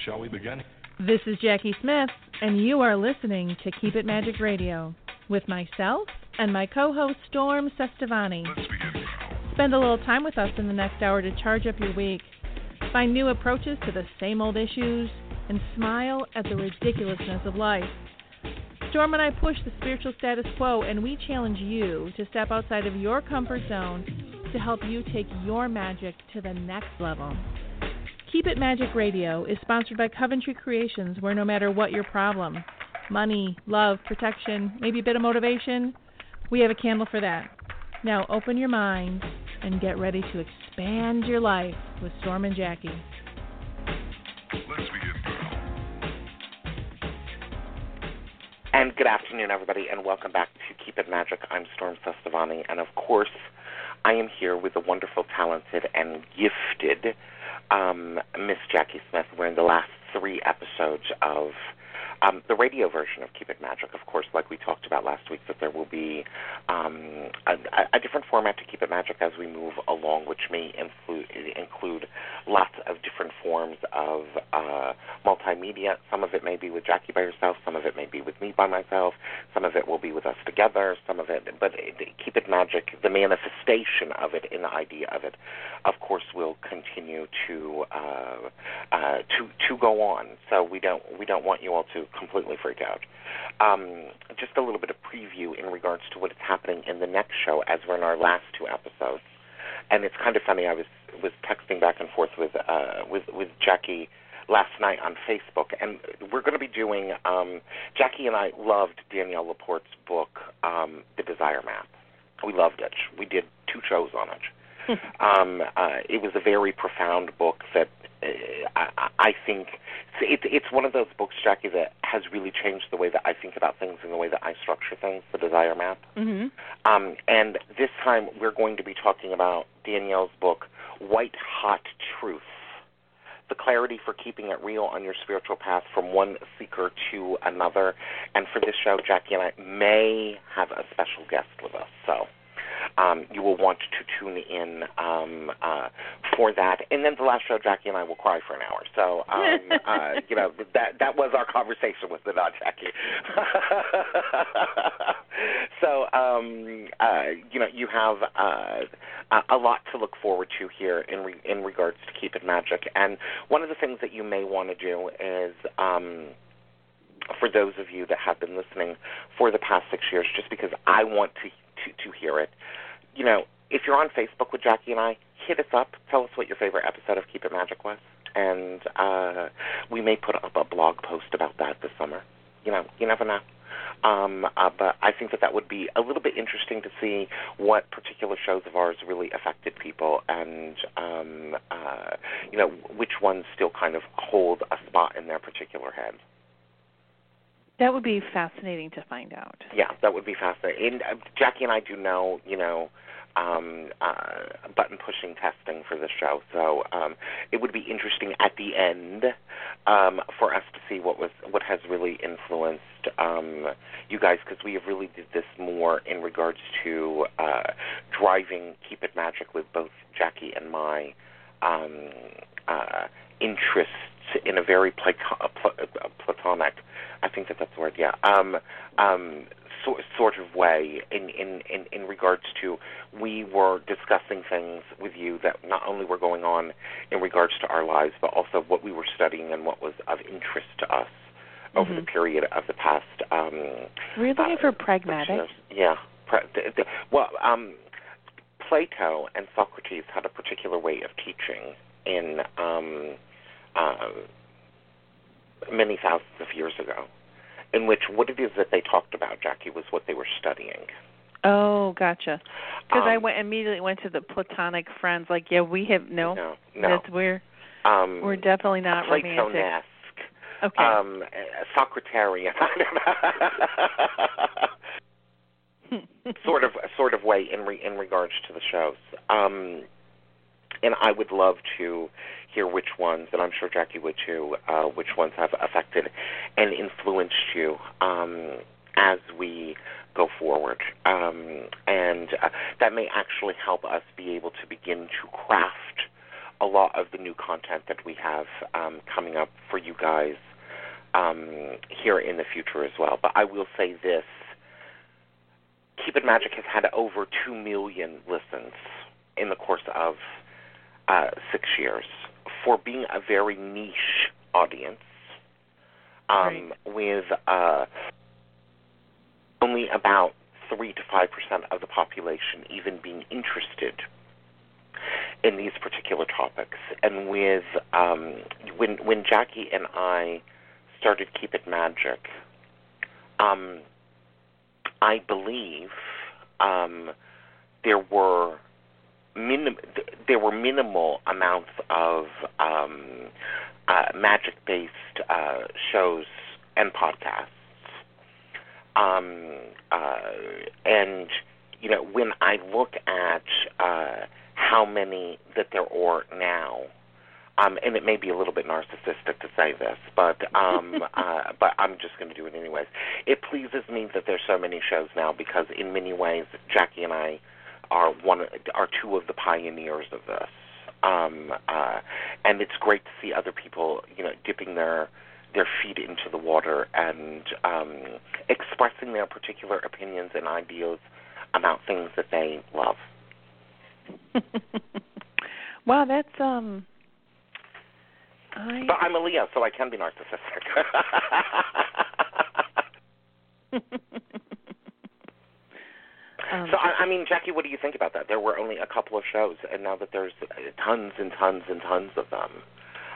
Shall we begin? This is Jacki Smith, and you are listening to Keep It Magic Radio with myself and my co host Storm Cestavani. Let's begin. Spend a little time with us in the next hour to charge up your week, find new approaches to the same old issues, and smile at the ridiculousness of life. Storm and I push the spiritual status quo, and we challenge you to step outside of your comfort zone to help you take your magic to the next level. Keep It Magic Radio is sponsored by Coventry Creations, where no matter what your problem money, love, protection, maybe a bit of motivation we have a candle for that. Now open your mind and get ready to expand your life with Storm and Jacki. Let's begin. And good afternoon, everybody, and welcome back to Keep It Magic. I'm Storm Cestavani, and of course, I am here with the wonderful, talented, and gifted um, Miss Jacki Smith. We're in the last three episodes of um, the radio version of Keep It Magic. Of course, like we talked about last week, that there will be um, a, a different format to Keep It Magic as we move along, which may include, lots of different forms of uh, multimedia. Some of it may be with Jacki by herself, some of it may be with me by myself, some of it will be with us together, some of it, but Keep It Magic, the manifestation of it and the idea of it, of course, will continue to uh, uh, to to go on. So we don't we don't want you all to completely freak out. Um, just a little bit of preview in regards to what is happening in the next show, as we're in our last two episodes. And it's kind of funny. I was was texting back and forth with uh, with with Jacki last night on Facebook, and we're going to be doing. Um, Jacki and I loved Danielle Laporte's book, um, The Desire Map. We loved it. We did two shows on it. um, uh, it was a very profound book that I, I think it, it's one of those books, Jacki, that has really changed the way that I think about things and the way that I structure things. The Desire Map. Mm-hmm. Um, and this time we're going to be talking about Danielle's book, White Hot Truth. The clarity for keeping it real on your spiritual path from one seeker to another. And for this show, Jacki and I may have a special guest with us. So um, you will want to tune in um, uh, for that. And then the last show, Jacki and I will cry for an hour. So um, uh, you know that that was our conversation with the not Jacki. so um, uh, you know you have uh, a lot to look forward to here in re- in regards to Keep It Magic. And one of the things that you may want to do is. Um, for those of you that have been listening for the past six years, just because I want to to, to hear it, you know, if you're on Facebook with Jacki and I, hit us up. Tell us what your favorite episode of Keep It Magic was, and uh, we may put up a blog post about that this summer. You know, you never know. Um, uh, but I think that that would be a little bit interesting to see what particular shows of ours really affected people, and um, uh, you know which ones still kind of hold a spot in their particular head. That would be fascinating to find out. Yeah, that would be fascinating. And uh, Jacki and I do know, you know, um, uh, button pushing testing for the show, so um, it would be interesting at the end um, for us to see what was what has really influenced um, you guys because we have really did this more in regards to uh, driving Keep It Magic with both Jacki and my um, uh, interests in a very plato- pl- uh, platonic I think that that's the word. Yeah. Um, um, so, sort of way in, in, in, in regards to we were discussing things with you that not only were going on in regards to our lives, but also what we were studying and what was of interest to us over Mhm. the period of the past. Um, Were you looking uh, for pragmatic? Yeah. Pra- the, the, well, um, Plato and Socrates had a particular way of teaching in um, uh, many thousands of years ago, in which what it is that they talked about, Jacki, was what they were studying. Oh, gotcha. Because I Um, went immediately went to the platonic friends. Like, yeah, we have no. No, no. That's we're Um, we're definitely not romantic. Okay. um, uh, Socratarian, sort of sort of way in re, in regards to the shows. Um, and I would love to hear which ones, and I'm sure Jacki would too, uh, which ones have affected and influenced you um, as we go forward. Um, and uh, that may actually help us be able to begin to craft a lot of the new content that we have um, coming up for you guys um, here in the future as well. But I will say this Keep It Magic has had over 2 million listens in the course of uh, six years for being a very niche audience um, Right. with uh, only about 3 to 5% of the population even being interested in these particular topics. And with um, when when Jacki and I started Keep It Magic, um, I believe um, there were minim- th- there were minimal amounts of um, uh, magic-based uh, shows and podcasts. Um, uh, and you know, when I look at uh, how many that there are now, um, and it may be a little bit narcissistic to say this, but um, uh, but I'm just going to do it anyways. It pleases me that there's so many shows now because in many ways Jacki and I are one are two of the pioneers of this. Um, uh, and it's great to see other people, you know, dipping their their feet into the water and um, expressing their particular opinions and ideas about things that they love. wow, that's um. I But I'm a Leo, so I can be narcissistic. um, so I, I mean, Jacki, what do you think about that? There were only a couple of shows, and now that there's uh, tons and tons and tons of them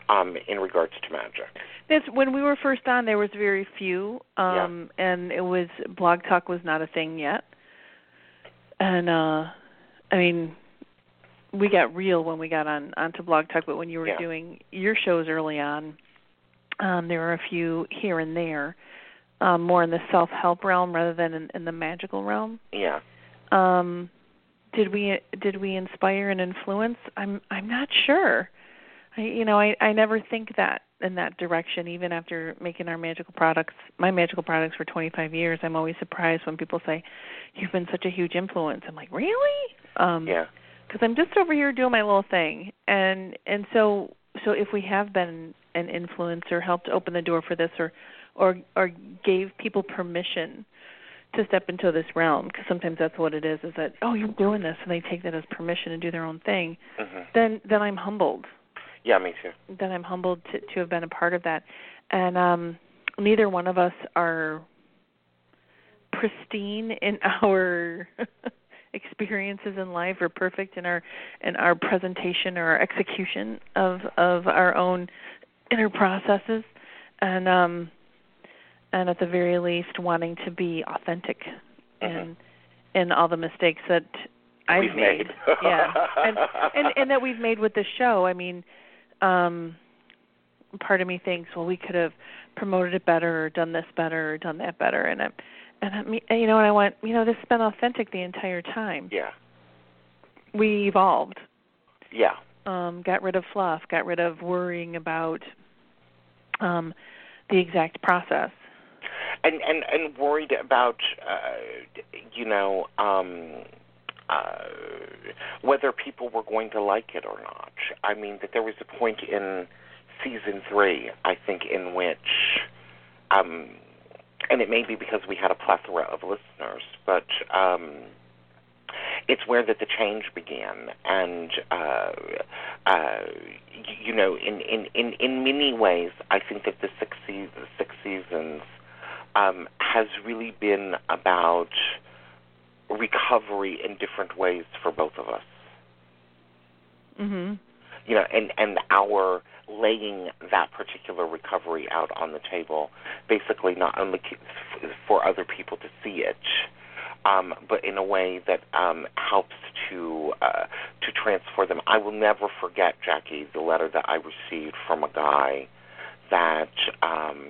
um, in regards to magic. This when we were first on, there was very few, um, and it was Blog Talk was not a thing yet. And uh, I mean, we got real when we got on onto Blog Talk, but when you were Yeah. doing your shows early on, um, there were a few here and there, um, more in the self help realm rather than in, in the magical realm. Yeah. Um, did we did we inspire and influence? I'm I'm not sure. I you know I I never think that in that direction. Even after making our magical products, my magical products for 25 years, I'm always surprised when people say, "You've been such a huge influence." I'm like, really? Um, Yeah. because I'm just over here doing my little thing, and and so so if we have been an influence or helped open the door for this, or or or gave people permission to step into this realm, because sometimes that's what it is, is that oh you're doing this, and they take that as permission to do their own thing, hmm then then I'm humbled, Yeah, me too. then I'm humbled to to have been a part of that, and um neither one of us are pristine in our experiences in life or perfect in our in our presentation or our execution of of our own inner processes. And um and at the very least wanting to be authentic in in all the mistakes that I've We've made. yeah. And and and that we've made with the show. I mean, um part of me thinks, well, we could have promoted it better or done this better or done that better and I and I mean, you know, and I went, you know, this has been authentic the entire time. Yeah. We evolved. Yeah. Um, got rid of fluff, got rid of worrying about um the exact process. And and and worried about uh you know um uh whether people were going to like it or not. I mean that there was a point in season 3 i think in which um and it may be because we had a plethora of listeners but um it's where that the change began. And uh uh you know in in in in many ways i think that the six se- six seasons um has really been about recovery in different ways for both of us Mhm. you know and and our laying that particular recovery out on the table basically not only for other people to see it um but in a way that um helps to uh to transfer them i will never forget jacki the letter that i received from a guy that um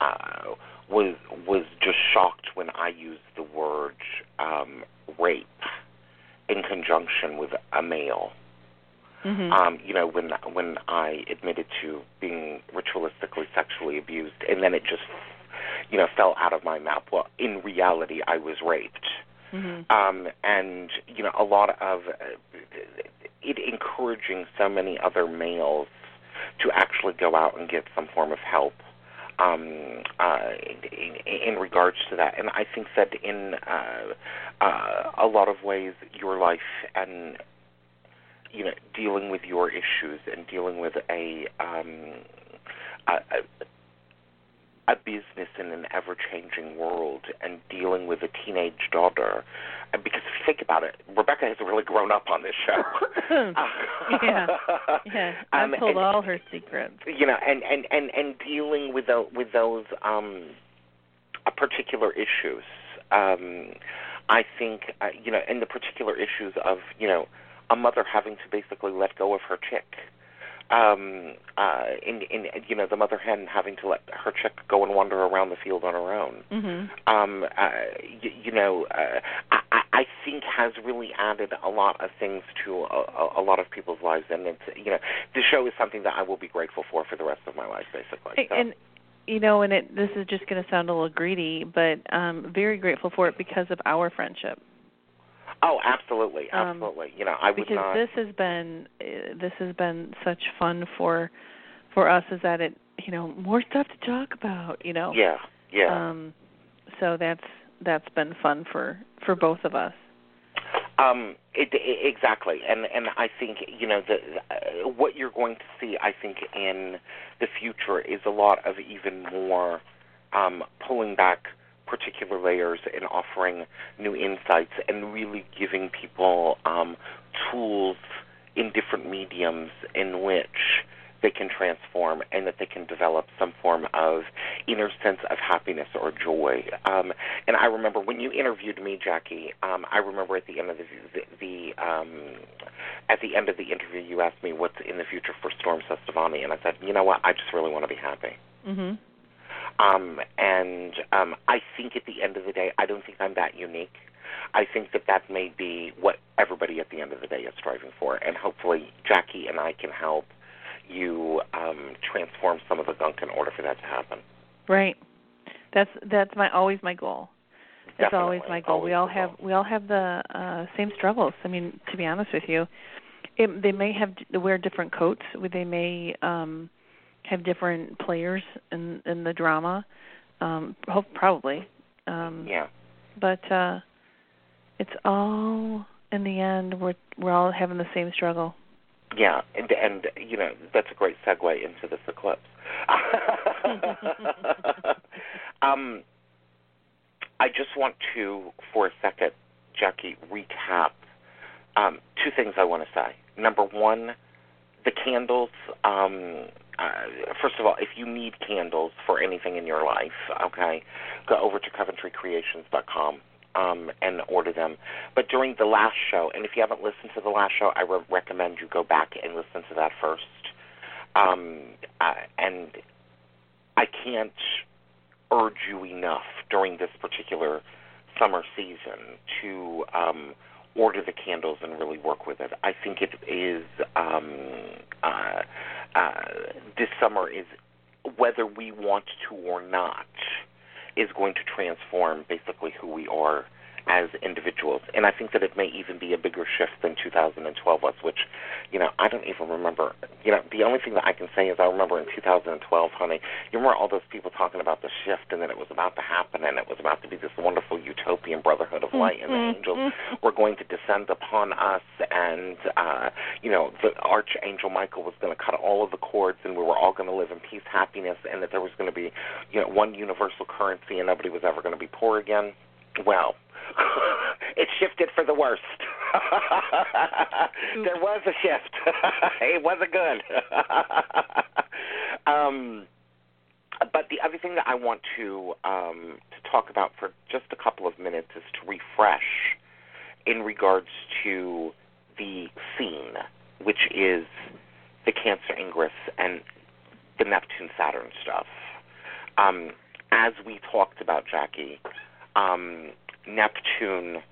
uh was was just shocked when i used the word um rape in conjunction with a male Mhm. um, you know, when when I admitted to being ritualistically sexually abused, and then it just, you know, fell out of my mouth. Well, in reality, I was raped, mhm. um, and you know, a lot of uh, it encouraging so many other males to actually go out and get some form of help um, uh, in, in, regards to that. And I think that in uh, uh, a lot of ways, your life and you know dealing with your issues and dealing with a um, a, a business in an ever changing world and dealing with a teenage daughter. Because if you think about it, Rebecca has really grown up on this show. yeah, yeah. I've um, told and, all her secrets. You know, and and and and dealing with the, with those um, particular issues. Um, I think uh, you know, and the particular issues of you know a mother having to basically let go of her chick um uh in in you know the mother hen having to let her chick go and wander around the field on her own mm-hmm. um uh you, you know uh, i i think has really added a lot of things to a, a lot of people's lives and it's you know the show is something that i will be grateful for for the rest of my life basically so. and you know and it this is just going to sound a little greedy but um very grateful for it because of our friendship Oh, absolutely, um, absolutely. Um, you know, I would because not. this has been uh, this has been such fun for for us. Is that it? You know, more stuff to talk about. You know. Yeah. Yeah. Um. So that's that's been fun for for both of us. Um, it, it, exactly, and and I think you know the uh, what you're going to see. I think in the future is a lot of even more um, pulling back particular layers and offering new insights and really giving people um, tools in different mediums in which they can transform and that they can develop some form of inner sense of happiness or joy. Um, and I remember when you interviewed me, Jacki. Um, I remember at the end of the, the, the um, at the end of the interview, you asked me what's in the future for Storm Cestavani, and I said, you know what, I just really want to be happy. Mm-hmm. Um, and um, I think at the end of the day, I don't think I'm that unique. I think that that may be what everybody at the end of the day is striving for, and hopefully Jacki and I can help you um, transform some of the gunk in order for that to happen. Right. That's that's my always my goal. That's Definitely. always my goal. Always we all have goal. we all have the uh same struggles. I mean, to be honest with you, it, they may have wear different coats. They may um have different players in in the drama. Um, hope probably. Um, yeah. But uh, it's all in the end we're we're all having the same struggle. Yeah, and and you know that's a great segue into this eclipse. um, I just want to, for a second, Jacki, recap um, two things I want to say. Number one, the candles. Um, uh, first of all, if you need candles for anything in your life, okay, go over to CoventryCreations.com um, and order them. But during the last show, and if you haven't listened to the last show, I would recommend you go back and listen to that first. Um, uh, and I can't urge you enough during this particular summer season to um, order the candles and really work with it. I think it is um, uh, uh, this summer is whether we want to or not is going to transform basically who we are as individuals. And I think that it may even be a bigger shift than 2012 was, which, you know, I don't even remember. You know, the only thing that I can say is I remember in 2012, honey, you remember all those people talking about the shift and that it was about to happen and it was about to be this wonderful utopian brotherhood of light and the Mm-hmm. angels were going to descend upon us and, uh, you know, the archangel Michael was going to cut all of the cords and we were all going to live in peace, happiness, and that there was going to be, you know, one universal currency and nobody was ever going to be poor again. Well, it shifted for the worst. there was a shift. it wasn't good. um, but the other thing that I want to um, to talk about for just a couple of minutes is to refresh in regards to the scene, which is the Cancer Ingress and the Neptune Saturn stuff. Um, as we talked about, Jacki, um, Neptune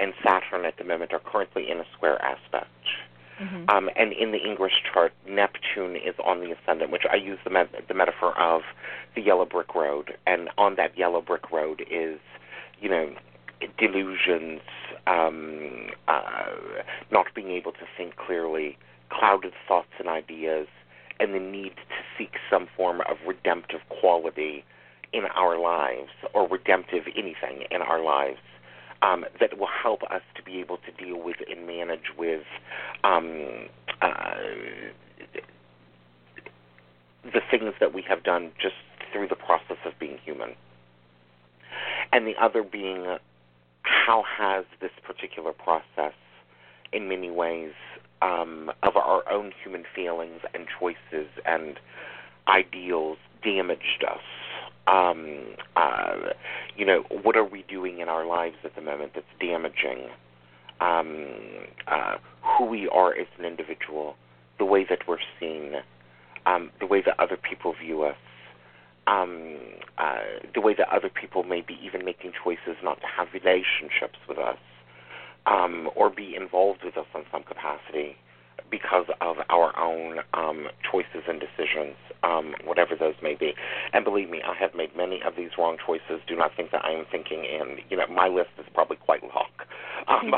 and Saturn at the moment are currently in a square aspect. Mm-hmm. Um, and in the English chart, Neptune is on the ascendant, which I use the, met- the metaphor of the yellow brick road. And on that yellow brick road is, you know, delusions, um, uh, not being able to think clearly, clouded thoughts and ideas, and the need to seek some form of redemptive quality in our lives or redemptive anything in our lives um, that will help us to be able to deal with and manage with um, uh, the things that we have done just through the process of being human. And the other being how has this particular process, in many ways, um, of our own human feelings and choices and ideals damaged us? Um, uh, you know, what are we doing in our lives at the moment that's damaging um, uh, who we are as an individual, the way that we're seen, um, the way that other people view us, um, uh, the way that other people may be even making choices not to have relationships with us um, or be involved with us in some capacity because of our own um, choices and decisions, um, whatever those may be. And believe me, I have made many of these wrong choices. Do not think that I am thinking in, you know, my list is probably quite long. Um,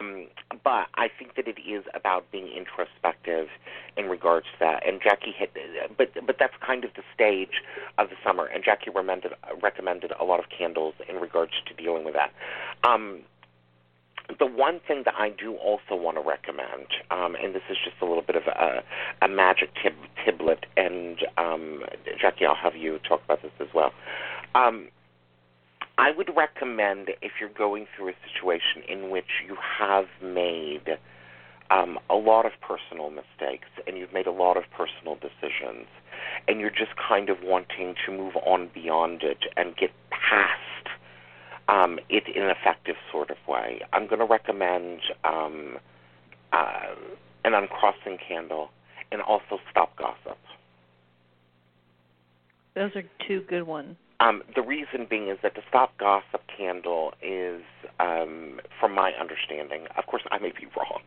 Um, but I think that it is about being introspective in regards to that. And Jacki hit, but but that's kind of the stage of the summer. And Jacki recommended recommended a lot of candles in regards to dealing with that. Um, the one thing that I do also want to recommend, um, and this is just a little bit of a, a magic tib, tiblet, and um, Jacki, I'll have you talk about this as well. Um, I would recommend if you're going through a situation in which you have made um, a lot of personal mistakes and you've made a lot of personal decisions, and you're just kind of wanting to move on beyond it and get past um, it in an effective sort of way. I'm going to recommend um, uh, an uncrossing candle and also stop gossip. Those are two good ones. Um, the reason being is that the Stop Gossip candle is, um, from my understanding, of course I may be wrong.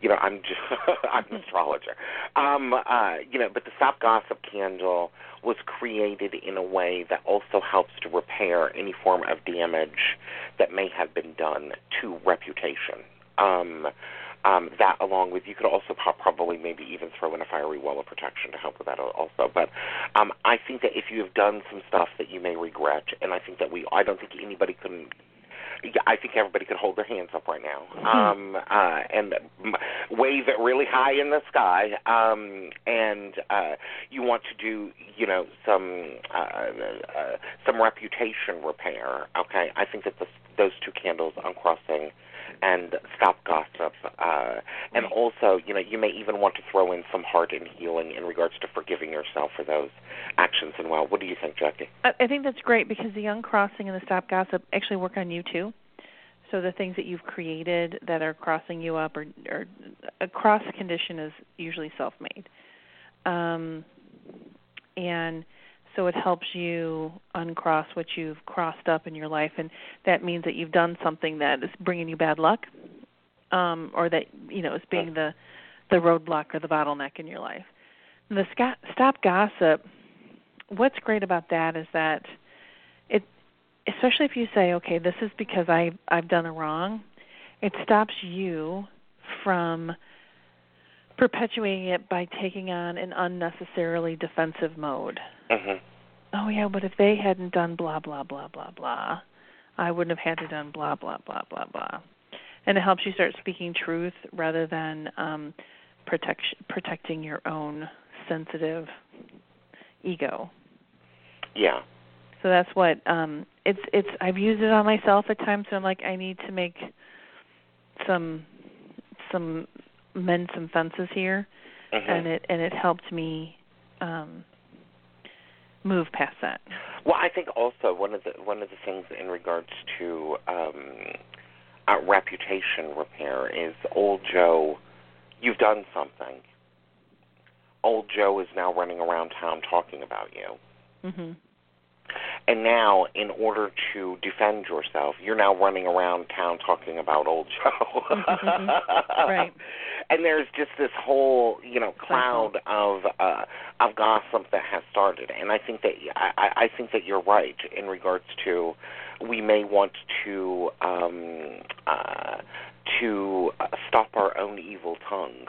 You know, I'm just, I'm an astrologer. Um, uh, you know, but the Stop Gossip candle was created in a way that also helps to repair any form of damage that may have been done to reputation. Um, um, that along with you could also probably maybe even throw in a fiery wall of protection to help with that also. But um, I think that if you have done some stuff that you may regret, and I think that we, I don't think anybody can. I think everybody could hold their hands up right now Mm-hmm. um, uh, and wave it really high in the sky. Um, and uh, you want to do, you know, some uh, uh, some reputation repair. Okay, I think that the, those two candles uncrossing and stop gossip. Uh, and also, you know, you may even want to throw in some heart and healing in regards to forgiving yourself for those actions. And well, what do you think, Jacki? I, I think that's great because the uncrossing and the stop gossip actually work on you too. So the things that you've created that are crossing you up, or, or a cross condition is usually self-made, um, and so it helps you uncross what you've crossed up in your life, and that means that you've done something that is bringing you bad luck, um, or that you know is being the the roadblock or the bottleneck in your life. The stop gossip. What's great about that is that it, especially if you say, okay, this is because I I've done a wrong, it stops you from perpetuating it by taking on an unnecessarily defensive mode. Mm-hmm. Oh yeah, but if they hadn't done blah blah blah blah blah, I wouldn't have had to done blah blah blah blah blah. And it helps you start speaking truth rather than um protect protecting your own sensitive ego. Yeah. So that's what um it's it's I've used it on myself at times when I'm like I need to make some some mend some fences here Mm-hmm. and it and it helped me um move past that. Well, I think also one of the one of the things in regards to um, uh, reputation repair is old Joe. You've done something. Old Joe is now running around town talking about you. Mhm. And now, in order to defend yourself, you're now running around town talking about old Joe. Right. And there's just this whole, you know, cloud of uh, of of gossip that has started, and I think that I, I think that you're right in regards to we may want to um, uh, to stop our own evil tongue.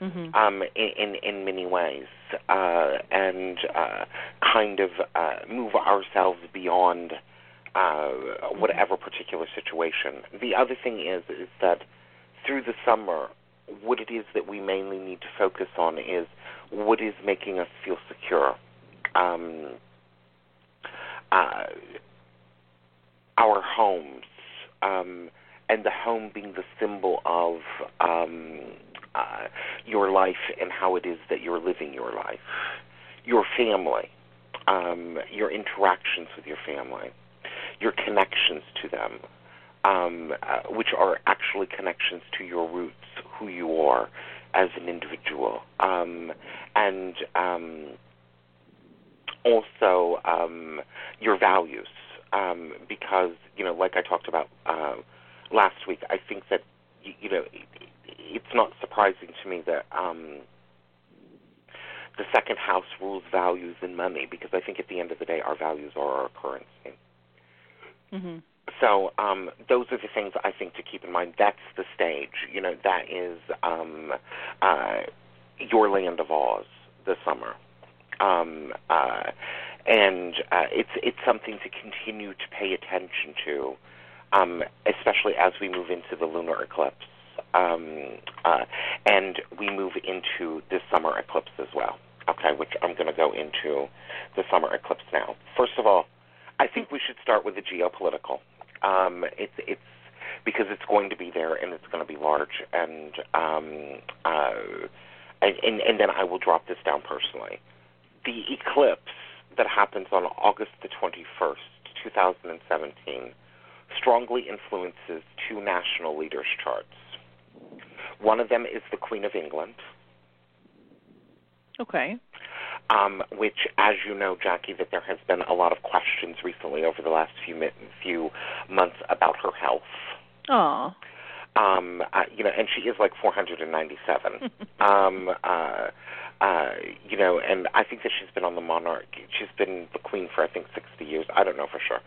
Mm-hmm. Um, in, in in many ways, uh, and uh, kind of uh, move ourselves beyond uh, whatever particular situation. The other thing is is that through the summer, what it is that we mainly need to focus on is what is making us feel secure. Um, uh, our homes, um, and the home being the symbol of um, uh, your life and how it is that you're living your life, your family, um, your interactions with your family, your connections to them, um, uh, which are actually connections to your roots, who you are as an individual, um, and um, also um, your values. Um, because you know, like I talked about uh, last week, I think that you, know it's not surprising to me that um, the second house rules values and money because I think at the end of the day, our values are our currency. Mm-hmm. So um, those are the things I think to keep in mind. That's the stage. You know, that is um, uh, your land of Oz this summer, um, uh, and uh, it's it's something to continue to pay attention to, um, especially as we move into the lunar eclipse, um, uh, and we move into this summer eclipse as well. Okay, which I'm going to go into the summer eclipse now. First of all, I think we should start with the geopolitical. Um, it's it's because it's going to be there and it's going to be large, and um, uh, and, and and then I will drop this down personally. The eclipse that happens on August the 21st, 2017, strongly influences two national leaders' charts. One of them is the Queen of England, Okay. um, which, as you know, Jacki, that there has been a lot of questions recently over the last few mi- few months about her health. Oh. Um, uh, you know, and she is like 497. um, uh, uh, you know, and I think that she's been on the monarch. She's been the queen for I think 60 years. I don't know for sure.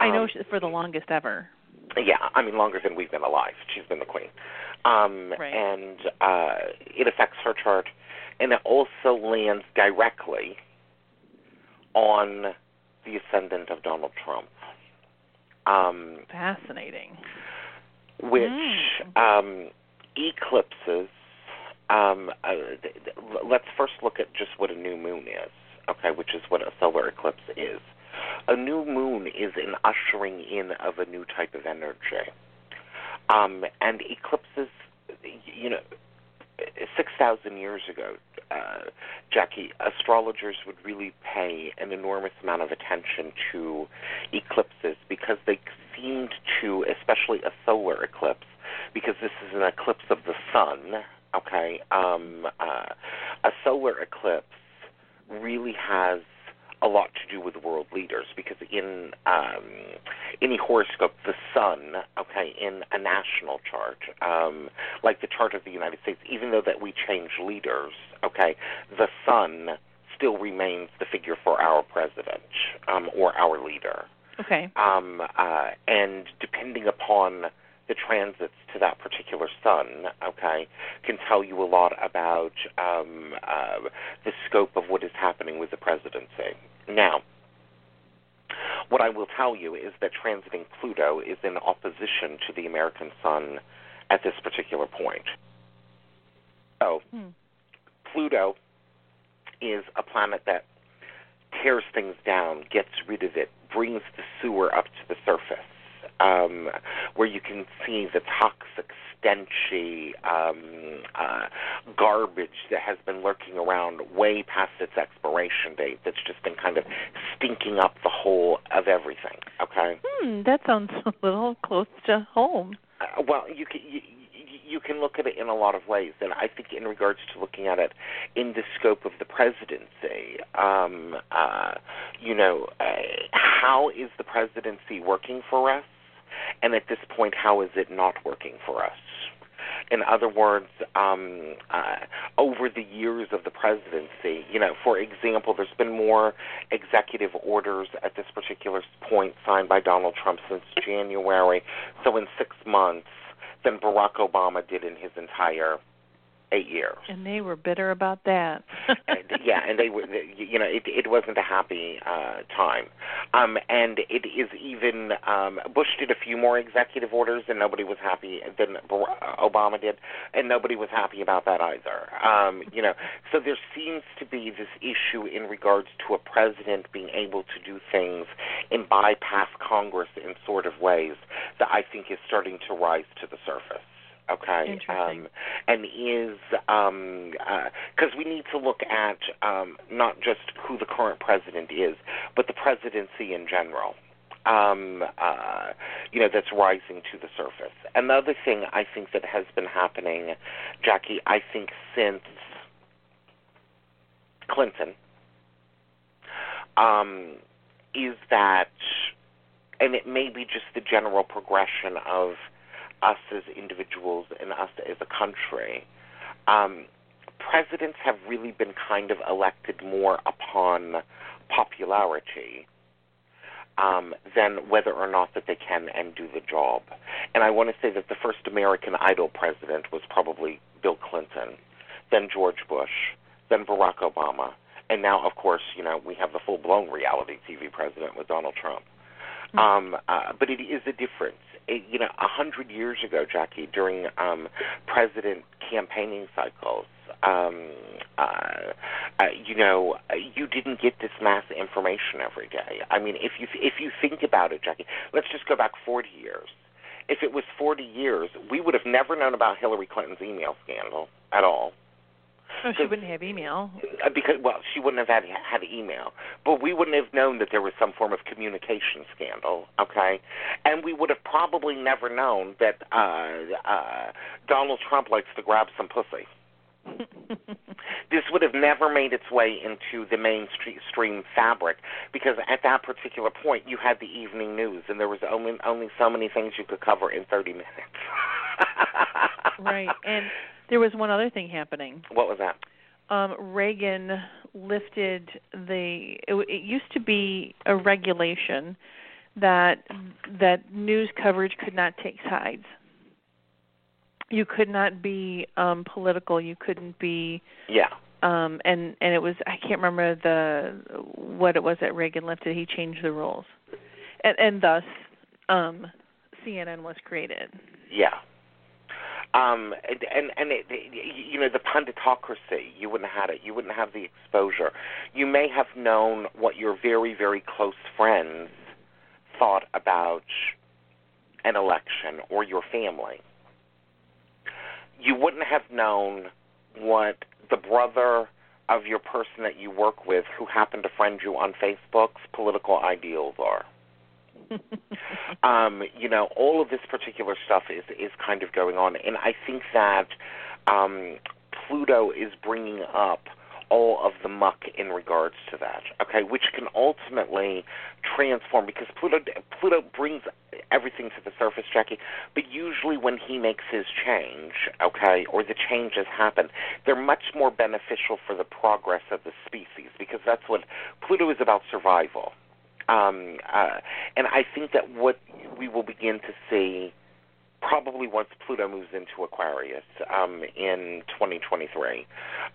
I know Um, she, for the longest ever. Yeah, I mean longer than we've been alive. She's been the queen, um, Right. and uh, it affects her chart, and it also lands directly on the ascendant of Donald Trump, um, Fascinating. which Mm. um, eclipses. Um, uh, let's first look at just what a new moon is, okay, which is what a solar eclipse is. A new moon is an ushering in of a new type of energy. Um, and eclipses, you know, 6,000 years ago, uh, Jacki, astrologers would really pay an enormous amount of attention to eclipses because they seemed to, especially a solar eclipse, because this is an eclipse of the sun, okay, um, uh, a solar eclipse really has a lot to do with world leaders because in um, any horoscope, the sun, okay, in a national chart, um, like the chart of the United States, even though that we change leaders, okay, the sun still remains the figure for our president um, or our leader. Okay. Um, uh, and depending upon the transits to that particular sun, okay, can tell you a lot about um, uh, the scope of what is happening with the presidency. Now, what I will tell you is that transiting Pluto is in opposition to the American sun at this particular point. So, Hmm. Pluto is a planet that tears things down, gets rid of it, brings the sewer up to the surface, um, where you can see the toxic, stenchy um, uh, garbage that has been lurking around way past its expiration date. That's just been kind of stinking up the whole of everything. Okay. Hmm, that sounds a little close to home. Uh, well, you can you, you can look at it in a lot of ways, and I think in regards to looking at it in the scope of the presidency, um, uh, you know, uh, how is the presidency working for us, and at this point, how is it not working for us? In other words, um, uh, over the years of the presidency, you know, for example, there's been more executive orders at this particular point signed by Donald Trump since January. So in six months, than Barack Obama did in his entire eight years. And they were bitter about that. and, yeah, and they were, you know, it it wasn't a happy uh, time. Um, and it is even um, Bush did a few more executive orders, and nobody was happy than Obama did, and nobody was happy about that either. Um, you know, so there seems to be this issue in regards to a president being able to do things and bypass Congress in sort of ways that I think is starting to rise to the surface okay um, and is because um, uh, we need to look at um, not just who the current president is but the presidency in general um, uh, you know that's rising to the surface. And the other thing i think that has been happening jacki i think since clinton um, is that and it may be just the general progression of us as individuals and us as a country, um, presidents have really been kind of elected more upon popularity um, than whether or not that they can and do the job. And I want to say that the first American Idol president was probably Bill Clinton, then George Bush, then Barack Obama, and now, of course, you know we have the full-blown reality TV president with Donald Trump. Mm-hmm. Um, uh, but it is a difference you know, a hundred years ago, Jacki, during um, president campaigning cycles, um, uh, uh, you know, you didn't get this mass information every day. I mean, if you if you think about it, Jacki, let's just go back 40 years. If it was 40 years, we would have never known about Hillary Clinton's email scandal at all. Oh, she wouldn't have email. Uh, because well, she wouldn't have had had email, but we wouldn't have known that there was some form of communication scandal. Okay, and we would have probably never known that uh, uh, Donald Trump likes to grab some pussy. this would have never made its way into the mainstream fabric because at that particular point you had the evening news and there was only only so many things you could cover in 30 minutes. right. And there was one other thing happening. What was that? Um, Reagan lifted the. It, it used to be a regulation that that news coverage could not take sides. You could not be um political. You couldn't be. Yeah. Um, and and it was I can't remember the what it was that Reagan lifted. He changed the rules, and and thus um, CNN was created. Yeah um, and and it, you know the punditocracy. You wouldn't have had it. You wouldn't have the exposure. You may have known what your very very close friends thought about an election or your family. You wouldn't have known what the brother of your person that you work with who happened to friend you on Facebook's political ideals are. um, you know, all of this particular stuff is is kind of going on, and I think that um, Pluto is bringing up all of the muck in regards to that. Okay, which can ultimately transform because Pluto Pluto brings everything to the surface, Jacki. But usually when he makes his change, okay, or the changes happen, they're much more beneficial for the progress of the species because that's what Pluto is about survival. Um, uh, and I think that what we will begin to see probably once Pluto moves into Aquarius um, in 2023,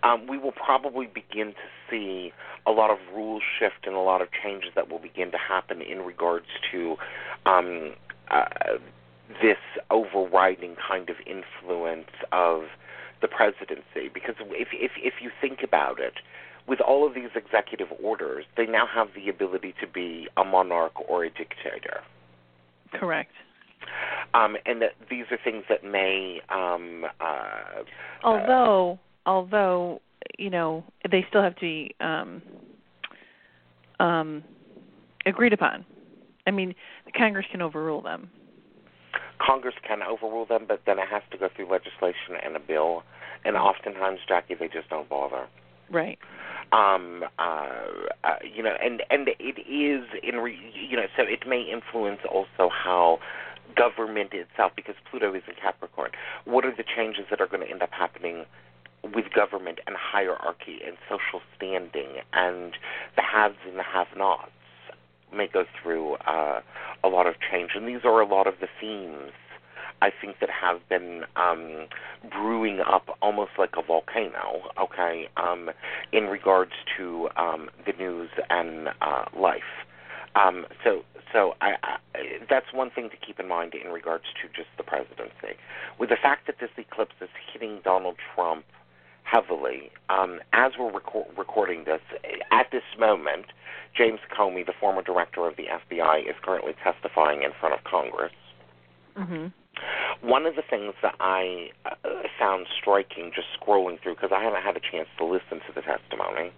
um, we will probably begin to see a lot of rules shift and a lot of changes that will begin to happen in regards to um, uh, this overriding kind of influence of the presidency. Because if if if you think about it, with all of these executive orders, they now have the ability to be a monarch or a dictator. Correct. Um, and that these are things that may. Um, uh, although, uh, although you know, they still have to be um, um, agreed upon. I mean, the Congress can overrule them. Congress can overrule them, but then it has to go through legislation and a bill. And oftentimes, Jacki, they just don't bother. Right um, uh, uh, you know, and and it is in re, you know, so it may influence also how government itself, because Pluto is in Capricorn, what are the changes that are going to end up happening with government and hierarchy and social standing and the haves and the have-nots may go through uh, a lot of change, and these are a lot of the themes I think that have been um, brewing up almost like a volcano. Okay, um, in regards to um, the news and uh, life. Um, so, so I, I, that's one thing to keep in mind in regards to just the presidency. With the fact that this eclipse is hitting Donald Trump heavily, um, as we're reco- recording this, at this moment, James Comey, the former director of the FBI, is currently testifying in front of Congress. Mhm. One of the things that I uh, found striking just scrolling through, because I haven't had a chance to listen to the testimony,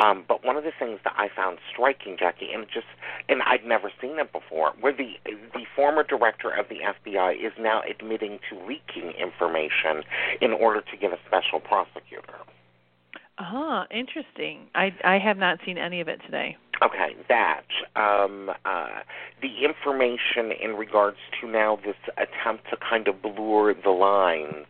um, but one of the things that I found striking, Jacki, and just and I'd never seen it before, where the the former director of the FBI is now admitting to leaking information in order to get a special prosecutor. Ah, interesting. I I have not seen any of it today. Okay, that um, uh, the information in regards to now this attempt to kind of blur the lines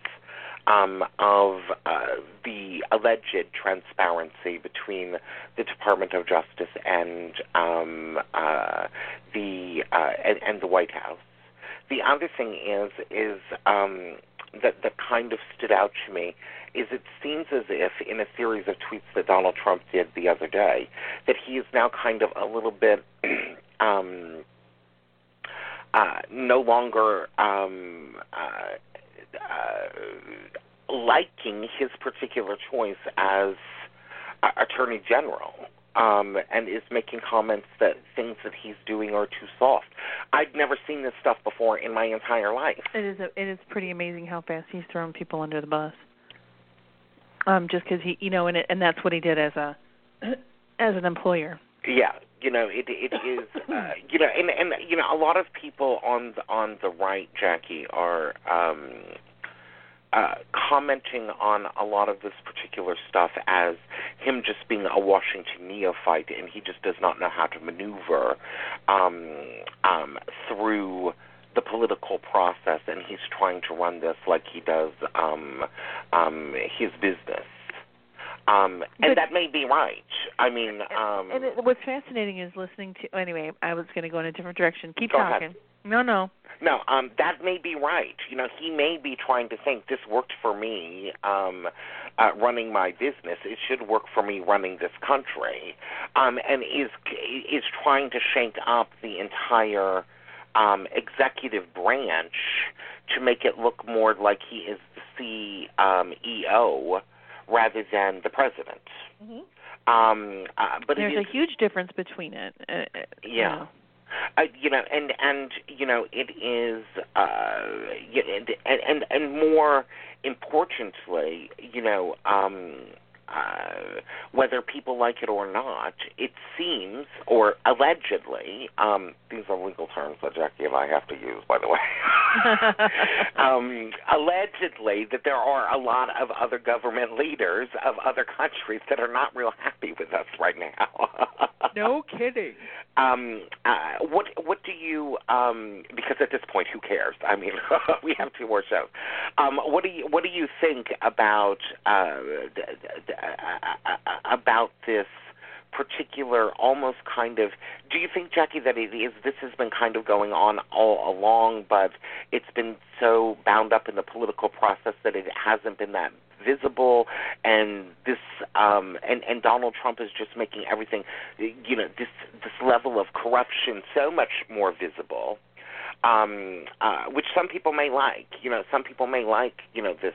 um, of uh, the alleged transparency between the Department of Justice and um, uh, the uh, and, and the White House. The other thing is is um, that that kind of stood out to me is it seems as if in a series of tweets that Donald Trump did the other day that he is now kind of a little bit um, uh, no longer um, uh, uh, liking his particular choice as uh, Attorney General. Um, and is making comments that things that he's doing are too soft. I've never seen this stuff before in my entire life. It is a, it is pretty amazing how fast he's throwing people under the bus. Um, just because he, you know, and it, and that's what he did as a as an employer. Yeah, you know, it it is, uh, you know, and and you know, a lot of people on the on the right, Jacki, are um, uh, commenting on a lot of this particular stuff as him just being a Washington neophyte, and he just does not know how to maneuver um, um, through the political process, and he's trying to run this like he does um, um, his business. Um, and But- that may be right. I mean, um, and it, what's fascinating is listening to. Anyway, I was going to go in a different direction. Keep Go ahead. talking. No, no. No, um, that may be right. You know, he may be trying to think this worked for me um, uh, running my business. It should work for me running this country, um, and is is trying to shake up the entire um, executive branch to make it look more like he is the CEO rather than the president. Um, uh, but There's is, a huge difference between it. Uh, uh, you Yeah. know. uh, you know, and and you know, it is, uh, and and, and more importantly, you know, um, uh, whether people like it or not, it seems, or allegedly, um, these are legal terms that Jacki and I have to use, by the way. um, allegedly, that there are a lot of other government leaders of other countries that are not real happy with us right now. no kidding. Um, uh, what what do you um, because at this point, who cares? I mean, we have two more shows. Um, what do you what do you think about uh, d- d- d- uh, about this particular almost kind of? Do you think, Jacki, that it is this has been kind of going on all along, but it's been so bound up in the political process that it hasn't been that visible and this um and and Donald Trump is just making everything you know this this level of corruption so much more visible um uh which some people may like you know some people may like you know this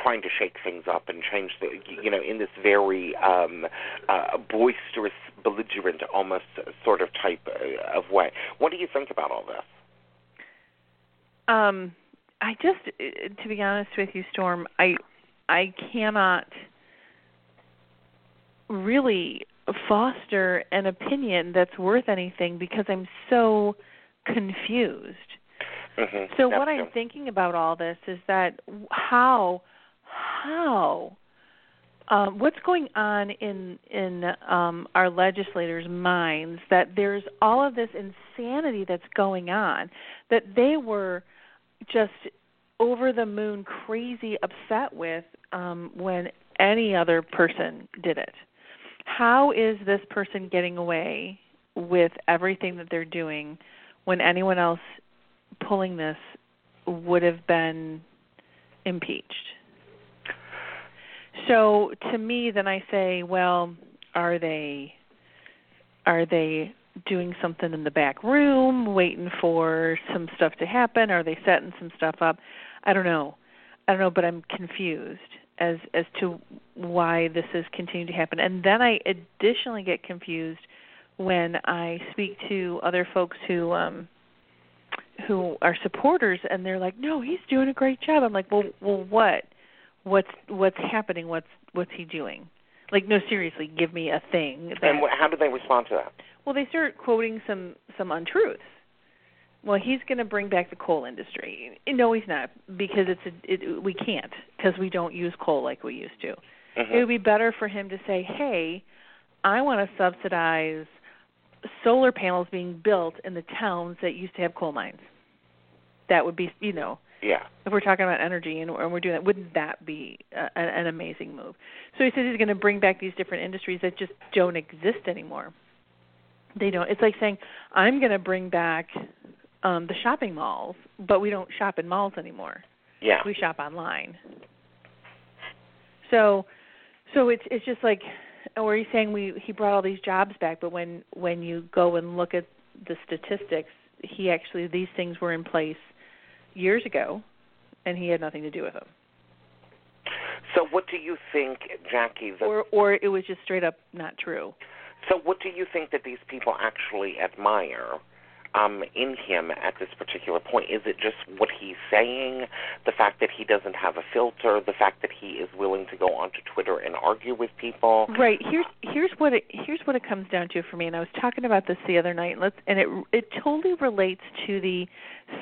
trying to shake things up and change the you know in this very um uh boisterous belligerent almost sort of type uh, of way what do you think about all this Um, I just, uh, to be honest with you, Storm, I, I cannot really foster an opinion that's worth anything because I'm so confused. Hmm So what I'm thinking about all this is that how how um, what's going on in in um, our legislators' minds that there's all of this insanity that's going on that they were just over the moon crazy upset with um, when any other person did it. How is this person getting away with everything that they're doing when anyone else pulling this would have been impeached? So to me then I say, well, are they are they doing something in the back room waiting for some stuff to happen? Are they setting some stuff up? I don't know. I don't know, but I'm confused as as to why this is continuing to happen. And then I additionally get confused when I speak to other folks who um who are supporters and they're like, "No, he's doing a great job." I'm like, "Well, well what? What's what's happening? What's what's he doing?" Like, no, seriously, give me a thing. That, and how do they respond to that? well, they start quoting some some untruths. Well, he's going to bring back the coal industry. No, he's not because it's a, it, we can't because we don't use coal like we used to. Mhm. It would be better for him to say, "Hey, I want to subsidize solar panels being built in the towns that used to have coal mines." That would be, you know, Yeah. if we're talking about energy and, and we're doing that, wouldn't that be a, an, an amazing move? So he says he's going to bring back these different industries that just don't exist anymore. They don't. It's like saying I'm going to bring back um the shopping malls, but we don't shop in malls anymore. Yeah. We shop online. So, so it's it's just like, Oh, or he's saying we he brought all these jobs back, but when when you go and look at the statistics, he actually these things were in place years ago, and he had nothing to do with them, So what do you think, Jacki? That, or or it was just straight up not true. so what do you think that these people actually admire um, in him at this particular point? Is it just what he's saying, the fact that he doesn't have a filter, the fact that he is willing to go onto Twitter and argue with people? Right. Here's here's what it here's what it comes down to for me. And I was talking about this the other night. Let's and it it totally relates to the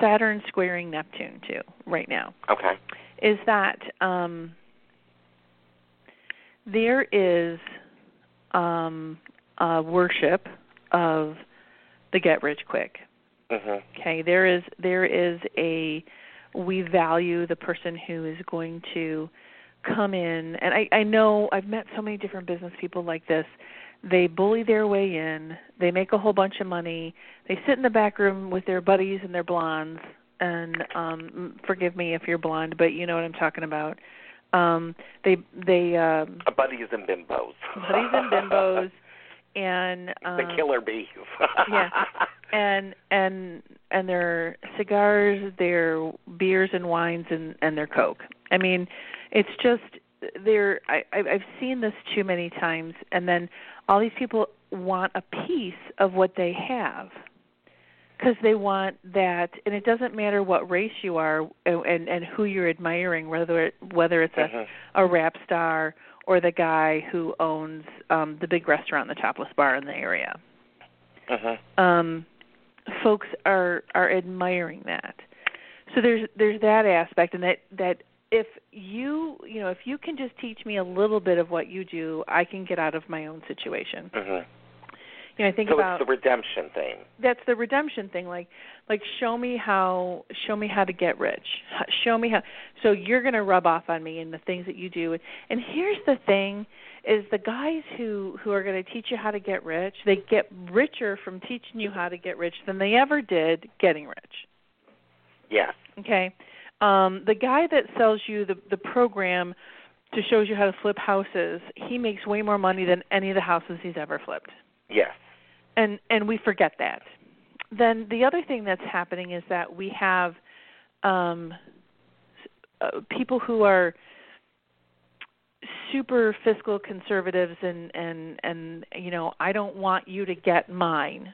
Saturn squaring Neptune too right now. Okay. Is that um there is um a worship of the get rich quick. Mhm. Okay, there is there is a we value the person who is going to come in and I, I know I've met so many different business people like this. They bully their way in, they make a whole bunch of money, they sit in the back room with their buddies and their blondes and um forgive me if you're blonde, but you know what I'm talking about. Um they they um Uh, buddies and bimbos. buddies and bimbos and um the killer bees. yeah. and and and their cigars, their beers and wines, and and their coke. I mean, it's just they're I I- I've seen this too many times, and then all these people want a piece of what they have because they want that, and it doesn't matter what race you are and and, and who you're admiring, whether it, whether it's a Mhm. a rap star or the guy who owns um the big restaurant, the topless bar in the area Mhm. um, folks are are admiring that. So there's there's that aspect, and that that if you you know if you can just teach me a little bit of what you do, I can get out of my own situation. Mhm. You know, I think So about it's the redemption thing. that's the redemption thing like like show me how show me how to get rich show me how so you're going to rub off on me and the things that you do and here's the thing is the guys who who are going to teach you how to get rich they get richer from teaching you how to get rich than they ever did getting rich Yes. okay um the guy that sells you the the program to shows you how to flip houses he makes way more money than any of the houses he's ever flipped Yes. And and we forget that. Then the other thing that's happening is that we have um uh, people who are super fiscal conservatives and and and you know I don't want you to get mine.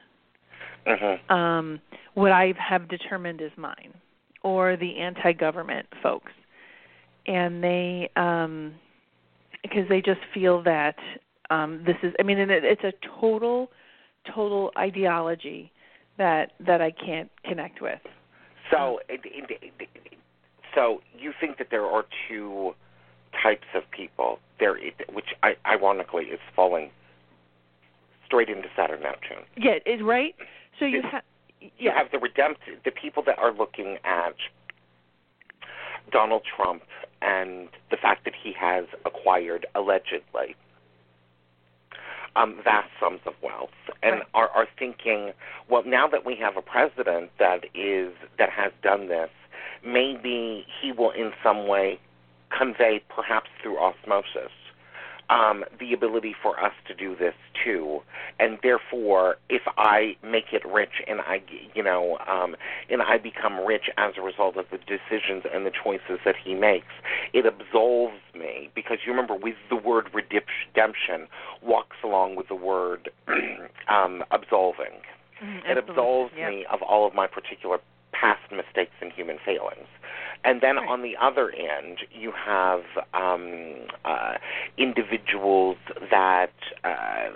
Mhm. um what I have determined is mine or the anti-government folks. And they um because they just feel that um this is I mean and it, it's a total total ideology that that I can't connect with. So, so you think that there are two types of people. There, which I, ironically is falling straight into Saturn Neptune. Yeah, is right. So you have You have the redemptive, the people that are looking at Donald Trump and the fact that he has acquired allegedly um, vast sums of wealth, and Right. are, are thinking, well, now that we have a president that is that has done this, maybe he will in some way convey, perhaps through osmosis, um, the ability for us to do this too. And therefore, if I make it rich and I, you know, um, and I become rich as a result of the decisions and the choices that he makes, it absolves me because you remember with the word redemption walks along with the word um, absolving. Mhm, It absolves Yeah. me of all of my particular past mistakes and human failings. And then Right. on the other end, you have um, uh, individuals that uh,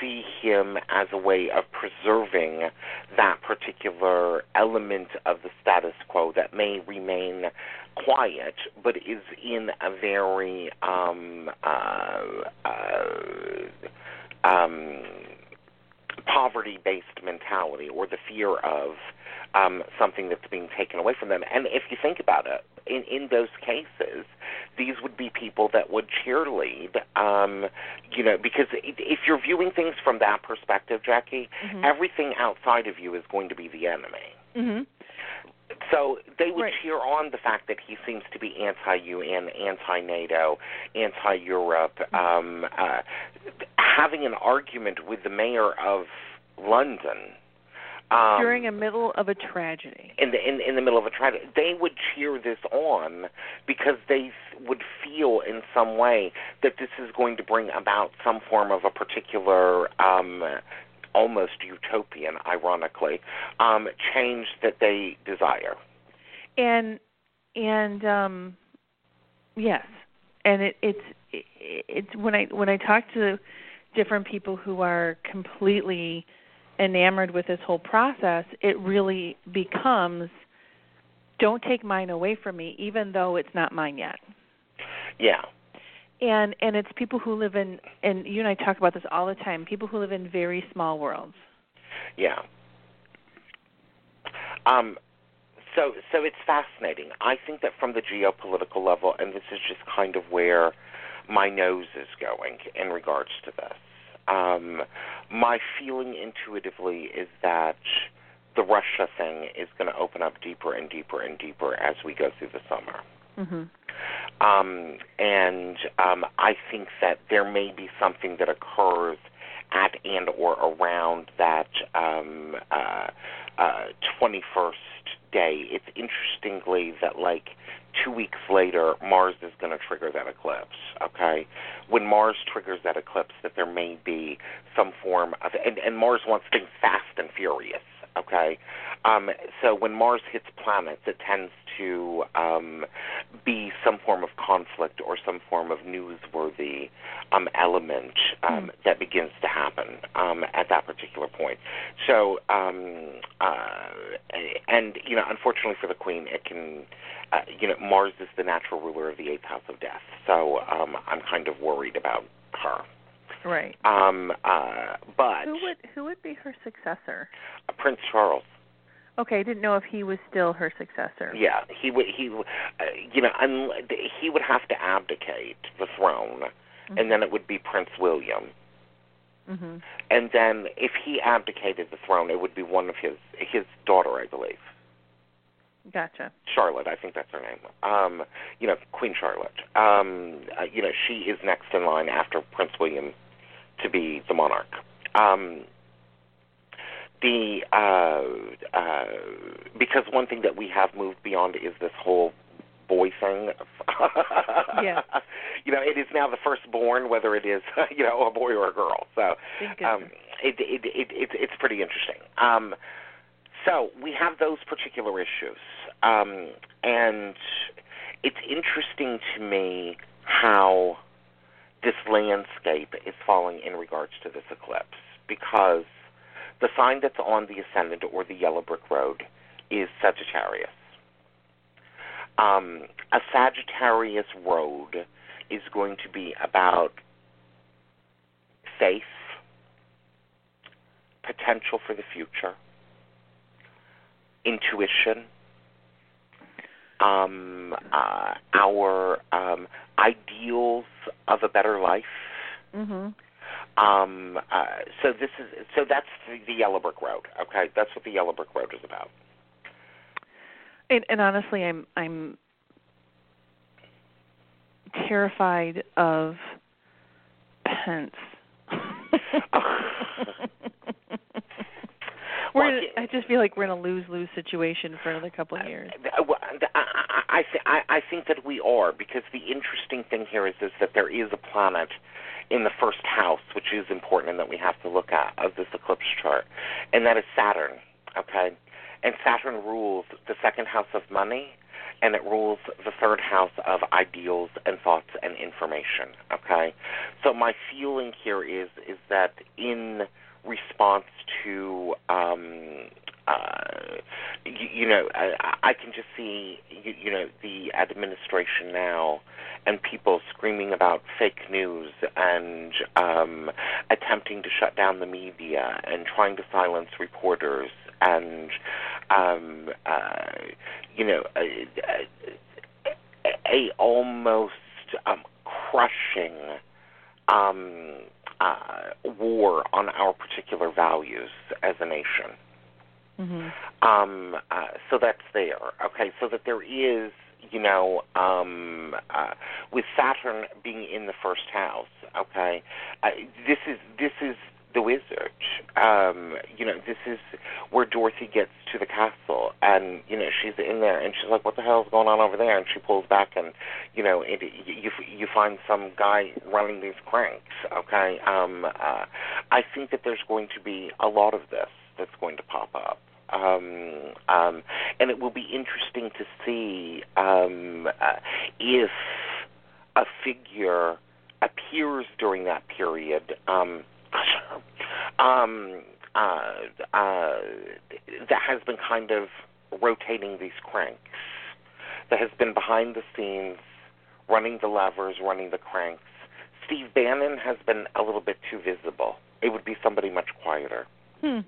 see him as a way of preserving that particular element of the status quo that may remain quiet, but is in a very um, uh, uh, um, poverty-based mentality or the fear of um, something that's being taken away from them. And if you think about it, in, in those cases, these would be people that would cheerlead, um, you know, because i- if you're viewing things from that perspective, Jacki, Mhm. everything outside of you is going to be the enemy. Mhm. So they would Right. cheer on the fact that he seems to be anti-UN, anti-NATO, anti-Europe, um, uh, having an argument with the mayor of London um, During a middle of a tragedy. in the in, in the middle of a tragedy, they would cheer this on because they would feel in some way that this is going to bring about some form of a particular um, almost utopian, ironically, um, change that they desire. and and um yes and it it's it, it's when i when i talk to different people who are completely enamored with this whole process it really becomes don't take mine away from me even though it's not mine yet Yeah. And and it's people who live in and you and i talk about this all the time people who live in very small worlds Yeah. Um, so so it's fascinating. I think that from the geopolitical level, and this is just kind of where my nose is going in regards to this. Um, my feeling intuitively is that the Russia thing is going to open up deeper and deeper and deeper as we go through the summer. Mhm Um, and um, I think that there may be something that occurs at and or around that um, uh, uh, 21st day. It's interestingly that like two weeks later, Mars is going to trigger that eclipse. Okay, when Mars triggers that eclipse, that there may be some form of and, and Mars wants things fast and furious. Okay, um, so when Mars hits planets, it tends to um, be some form of conflict or some form of newsworthy um, element um, Mm. that begins to happen um, at that particular point. So, um, uh, and you know, unfortunately for the Queen, it can, uh, you know, Mars is the natural ruler of the eighth house of death. So, um, I'm kind of worried about her. Right Um, uh, but who would who would be her successor uh, Prince Charles. okay i didn't know if he was still her successor Yeah, he would. He, uh, you know, un- he would have to abdicate the throne, and then it would be Prince William. hmm And then, if he abdicated the throne, it would be one of his his daughter, I believe, Gotcha. Charlotte. I think that's her name. Um, you know, Queen Charlotte. Um, uh, you know, she is next in line after Prince William to be the monarch. Um, the uh, uh, because one thing that we have moved beyond is this whole boy thing. Yeah. You know, it is now the firstborn, whether it is you know a boy or a girl. So um, it, it, it, it, it's pretty interesting. Um, so we have those particular issues, um, and it's interesting to me how this landscape is falling in regards to this eclipse because the sign that's on the ascendant or the yellow brick road is Sagittarius. Um, a Sagittarius road is going to be about faith, potential for the future, intuition, um, uh, our um, ideals of a better life. Mhm. Um, uh, so this is so that's the, the Yellow Brick Road. Okay, that's what the Yellow Brick Road is about. And, and honestly, I'm I'm terrified of Pence. we're Well, I just feel like we're in a lose lose situation for another couple of years. Uh, well, I, I, th- I I think that we are because the interesting thing here is is that there is a planet in the first house, which is important and that we have to look at of this eclipse chart, and that is Saturn. Okay, and Saturn rules the second house of money, and it rules the third house of ideals and thoughts and information. Okay, so my feeling here is is that in response to um, uh, you, you know I, I can just see you, you know the administration now and people screaming about fake news and um, attempting to shut down the media and trying to silence reporters and um, uh, you know a, a, a almost um, crushing um, uh, war on our particular values as a nation. Mhm. Um, uh, so that's there. Okay, so that there is, you know, um, uh, with Saturn being in the first house. Okay, uh, this is this is the wizard. Um, you know, this is where Dorothy gets to the castle, and you know she's in there, and she's like, "What the hell's going on over there?" And she pulls back, and you know, it, you you find some guy running these cranks. Okay, um, uh, I think that there's going to be a lot of this that's going to pop up. Um, um, and it will be interesting to see um, uh, if a figure appears during that period um, um, uh, uh, that has been kind of rotating these cranks, that has been behind the scenes, running the levers, running the cranks. Steve Bannon has been a little bit too visible. It would be somebody much quieter. Hmm.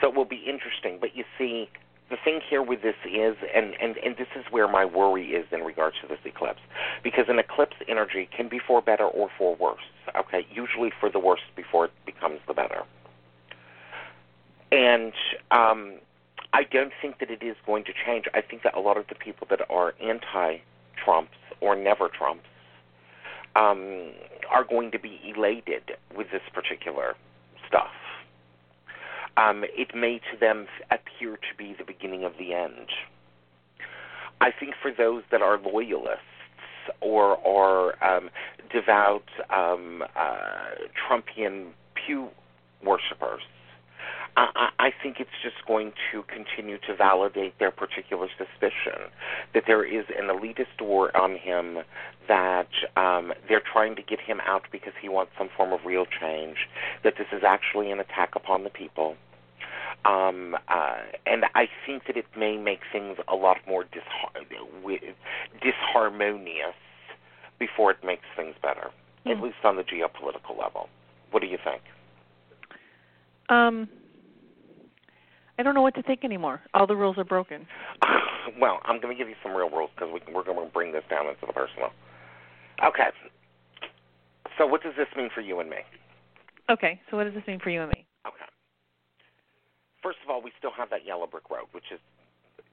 So it will be interesting. But you see, the thing here with this is, and, and, and this is where my worry is in regards to this eclipse, because an eclipse energy can be for better or for worse. Okay, usually for the worse before it becomes the better. And um, I don't think that it is going to change. I think that a lot of the people that are anti-Trumps or never Trumps um, are going to be elated with this particular stuff um, it may to them appear to be the beginning of the end. I think for those that are loyalists or or um, devout um, uh, Trumpian pew worshippers, I, I think it's just going to continue to validate their particular suspicion that there is an elitist war on him, that um, they're trying to get him out because he wants some form of real change, that this is actually an attack upon the people. Um, uh, and I think that it may make things a lot more dishar- disharmonious before it makes things better, Hmm. at least on the geopolitical level. What do you think? Um, I don't know what to think anymore. All the rules are broken. well, I'm going to give you some real rules because we, we're going to bring this down into the personal. Okay. So, what does this mean for you and me? Okay, so what does this mean for you and me? First of all, we still have that yellow brick road, which is,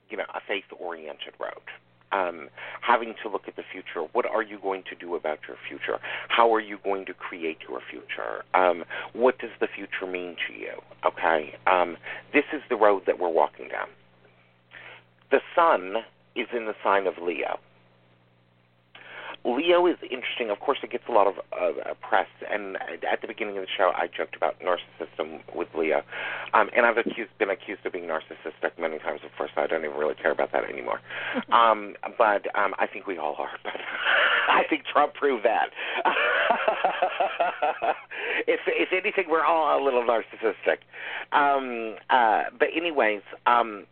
you know, a faith-oriented road. Um, having to look at the future. What are you going to do about your future? How are you going to create your future? Um, what does the future mean to you? Okay. Um, this is the road that we're walking down. The sun is in the sign of Leo. Leo is interesting. Of course, it gets a lot of uh, press. And at the beginning of the show, I joked about narcissism with Leo, um, and I've accused, been accused of being narcissistic many times. Of course, I don't even really care about that anymore. um, but um, I think we all are. But I think Trump proved that. if if anything, we're all a little narcissistic. Um, uh, but anyways. Um,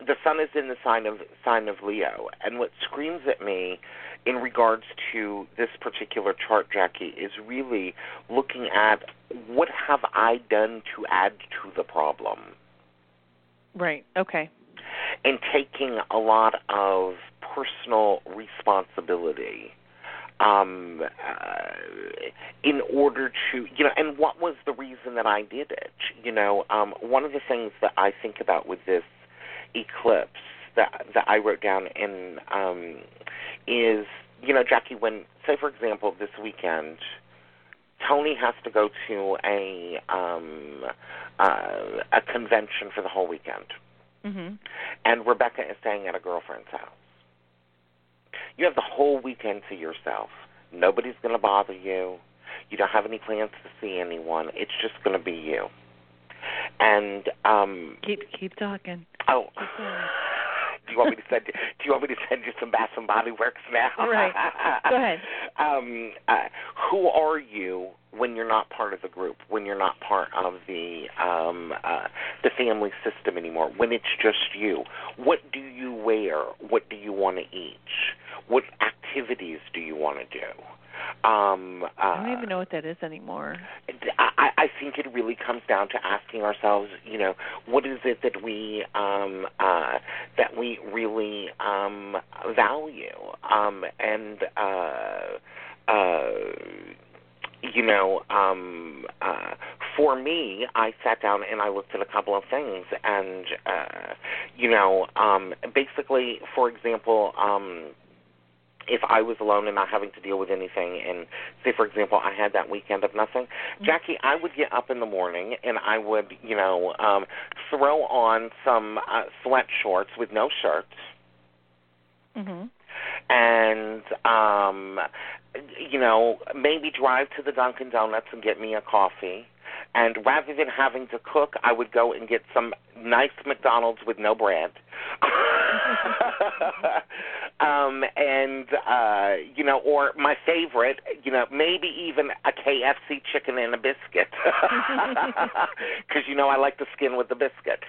the sun is in the sign of sign of Leo, and what screams at me in regards to this particular chart, Jacki, is really looking at what have I done to add to the problem. Right. Okay. And taking a lot of personal responsibility um, uh, in order to, you know, and what was the reason that I did it? You know, um, one of the things that I think about with this eclipse that that I wrote down in um, is, you know, Jacki, when say for example this weekend. Tony has to go to a um, uh, a convention for the whole weekend, Mhm. and Rebecca is staying at a girlfriend's house. You have the whole weekend to yourself. Nobody's going to bother you. You don't have any plans to see anyone. It's just going to be you. And um Keep keep talking. oh, Keep do you want me to send you? Do you want me to send you some Bath and Body Works now? Right. Go ahead. Um, uh, who are you when you're not part of the group? When you're not part of the um, uh, the family system anymore? When it's just you? What do you wear? What do you want to eat? What activities do you want to do? Um, uh, I don't even know what that is anymore. I, I think it really comes down to asking ourselves, you know, what is it that we um, uh, that we really um, value, um, and uh, uh, you know, um, uh, for me, I sat down and I looked at a couple of things, and uh, you know, um, basically, for example. Um, if I was alone and not having to deal with anything, and say, for example, I had that weekend of nothing, Jacki, I would get up in the morning and I would, you know, um, throw on some uh, sweat shorts with no shirts, Mhm. and um, you know, maybe drive to the Dunkin' Donuts and get me a coffee. And rather than having to cook, I would go and get some nice McDonald's with no bread. um, and uh, you know, or my favorite, you know, maybe even a KFC chicken and a biscuit, because you know I like the skin with the biscuit.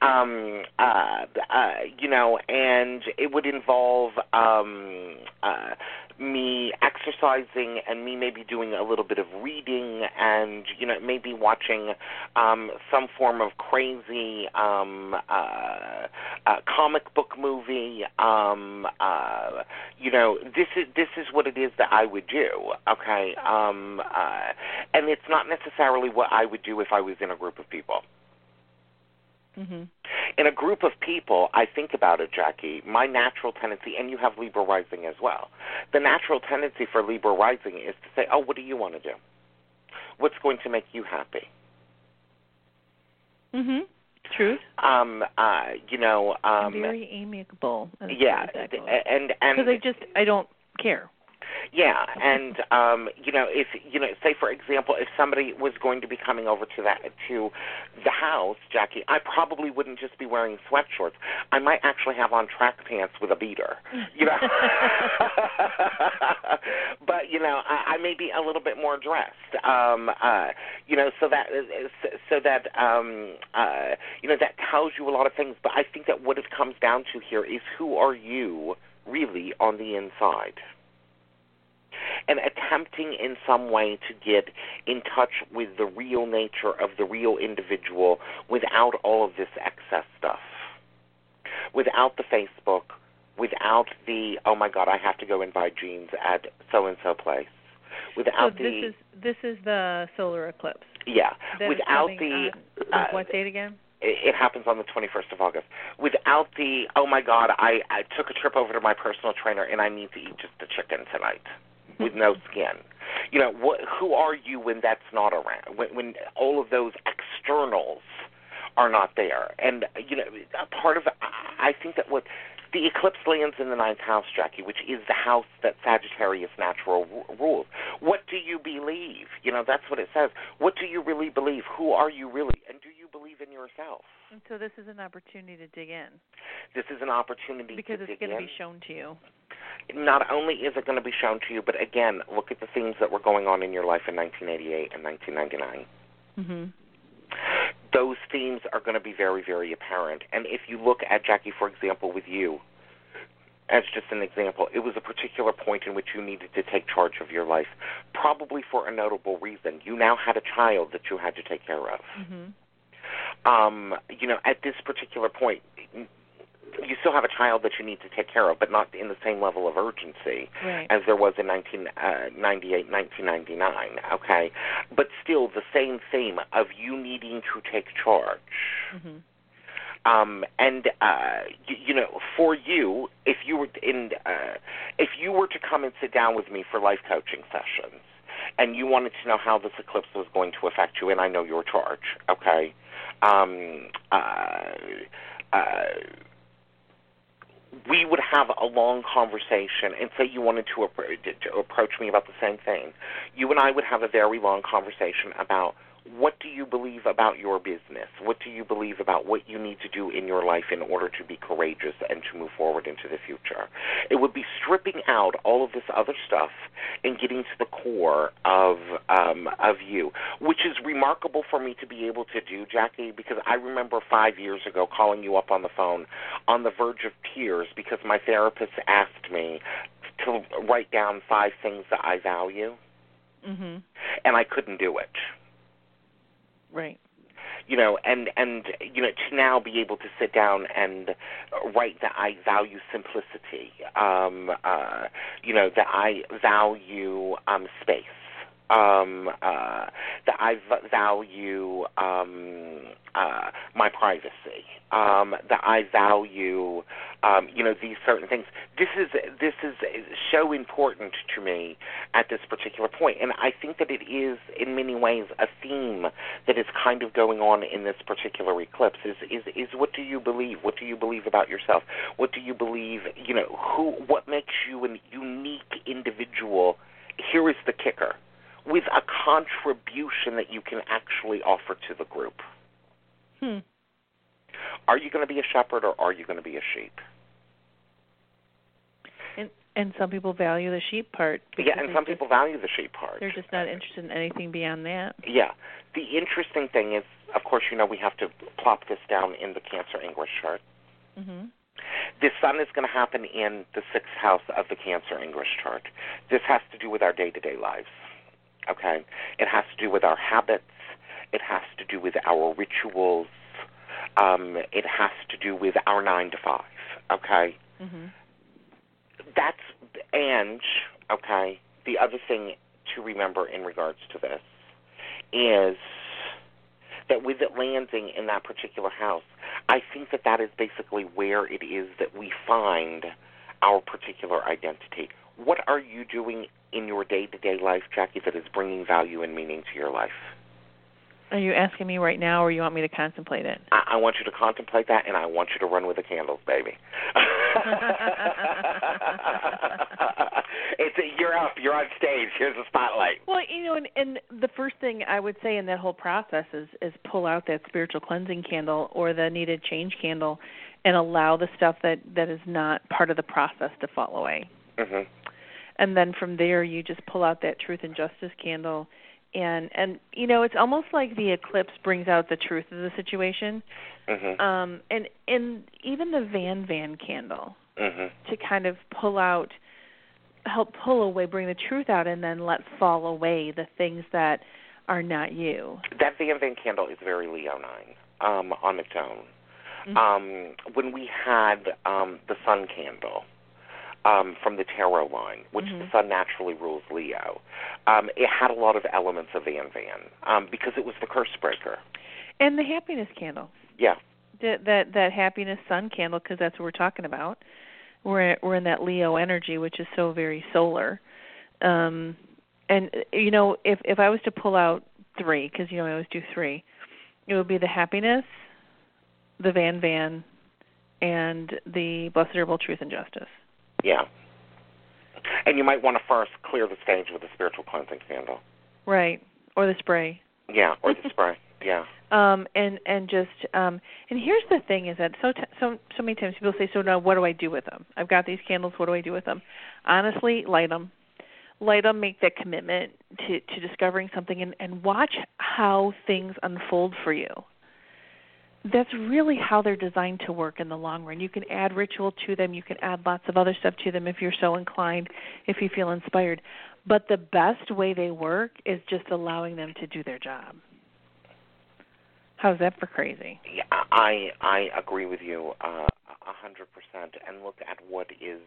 Um, uh, uh, you know, and it would involve um, uh, me exercising and me maybe doing a little bit of reading and you know maybe watching um, some form of crazy um, uh, uh, comic book movie. Um, uh, you know, this is this is what it is that I would do. Okay, um, uh, and it's not necessarily what I would do if I was in a group of people. Mhm. In a group of people, I think about it, Jacki. My natural tendency, and you have Libra rising as well. The natural tendency for Libra rising is to say, "Oh, what do you want to do? What's going to make you happy?" Mhm. Truth. Um, uh, you know, um, Very amiable. as yeah, far as that goes. and and Because I just I don't care. Yeah, and um, you know, if you know, say for example, if somebody was going to be coming over to that to the house, Jacki, I probably wouldn't just be wearing sweatshorts. I might actually have on track pants with a beater. You know, but you know, I, I may be a little bit more dressed. Um, uh, you know, so that so that um, uh, you know that tells you a lot of things. But I think that what it comes down to here is who are you really on the inside and attempting in some way to get in touch with the real nature of the real individual without all of this excess stuff. Without the Facebook, without the oh my god, I have to go and buy jeans at so and so place. So Without this the is this is the solar eclipse. yeah, without the on, uh, what date again? it it happens on the 21st of August. Without the oh my god, I I took a trip over to my personal trainer and I need to eat just a chicken tonight with no skin. You know, what who are you when that's not around? When when all of those externals are not there. And you know, a part of I think that what the eclipse lands in the ninth house, Jacki, which is the house that Sagittarius natural ru- rules. What do you believe? You know, that's what it says. What do you really believe? Who are you really? And do you believe in yourself? And so this is an opportunity to dig in This is an opportunity because it's going to be shown to you. Not only is it going to be shown to you, but again, look at the things that were going on in your life in 1988 and 1999. Mhm. those themes are going to be very, very apparent. And if you look at Jacki, for example, with you, as just an example, it was a particular point in which you needed to take charge of your life, probably for a notable reason. You now had a child that you had to take care of. Mm-hmm. Um, you know, at this particular point, you still have a child that you need to take care of, but not in the same level of urgency Right. as there was in 1998, 1999. Okay, but still the same theme of you needing to take charge. Mm-hmm. Um, and uh, you, you know, for you, if you were in, uh, if you were to come and sit down with me for life coaching sessions, and you wanted to know how this eclipse was going to affect you, and I know your charge, okay. Um, uh, uh, we would have a long conversation and say you wanted to, appro- to approach me about the same thing. You and I would have a very long conversation about what do you believe about your business? What do you believe about what you need to do in your life in order to be courageous and to move forward into the future? It would be stripping out all of this other stuff and getting to the core of um, of you, which is remarkable for me to be able to do, Jacki, because I remember five years ago calling you up on the phone on the verge of tears because my therapist asked me to write down five things that I value, Mm-hmm. and I couldn't do it. Right. you know, and and you know to now be able to sit down and write that I value simplicity, um, uh, you know that I value um, space, um, uh, that I value um, uh, my privacy, um, that I value, um, you know, these certain things. This is this is so important to me at this particular point, and I think that it is in many ways a theme that is kind of going on in this particular eclipse. Is is is what do you believe? What do you believe about yourself? What do you believe? You know, who? What makes you a unique individual? Here is the kicker with a contribution that you can actually offer to the group. Hmm. Are you going to be a shepherd or are you going to be a sheep? And and some people value the sheep part. Yeah, and some just- people value the sheep part. they're just not interested in anything beyond that. Yeah. The interesting thing is, of course, you know, we have to plop this down in the Cancer Ingress chart. Mm-hmm. This sun is going to happen in the sixth house of the Cancer Ingress chart. This has to do with our day to day lives. Okay? It has to do with our habits. It has to do with our rituals. Um, it has to do with our nine to five. Okay? Mm-hmm. That's, and, okay, the other thing to remember in regards to this is that with it landing in that particular house, I think that that is basically where it is that we find our particular identity. What are you doing in your day to day life, Jacki, that is bringing value and meaning to your life? Are you asking me right now, or you want me to contemplate it? I, I want you to contemplate that, and I want you to run with the candles, baby. it's a, you're up, you're on stage. Here's the spotlight. Well, you know, and, and the first thing I would say in that whole process is is pull out that spiritual cleansing candle or the needed change candle, and allow the stuff that that is not part of the process to fall away. Mhm. And then from there, you just pull out that truth and justice candle, and and you know, it's almost like the eclipse brings out the truth of the situation. Mhm. Um, and and even the Van Van candle Mhm. to kind of pull out help pull away bring the truth out and then let fall away the things that are not you That Van Van candle is very Leonine um, on its own. Mhm. Um, when we had um, the Sun candle um, from the tarot line, which Mhm. the Sun naturally rules Leo, um, it had a lot of elements of Van Van um, because it was the curse breaker. and the happiness candle Yeah. that that, that happiness sun candle because that's what we're talking about we're we're in that leo energy which is so very solar um and you know if if i was to pull out three because you know i always do three it would be the happiness the van van and the blessed herbal truth and justice Yeah. And you might want to first clear the stage with a spiritual cleansing candle. right or the spray Yeah, or the spray. Yeah. um and and just um and here's the thing is that so t- so so many times people say so now what do i do with them i've got these candles what do i do with them honestly light them light them make that commitment to to discovering something and and watch how things unfold for you that's really how they're designed to work in the long run. You can add ritual to them, you can add lots of other stuff to them if you're so inclined, if you feel inspired. But the best way they work is just allowing them to do their job. How's that for crazy? Yeah, I I agree with you uh, a hundred percent. And look at what is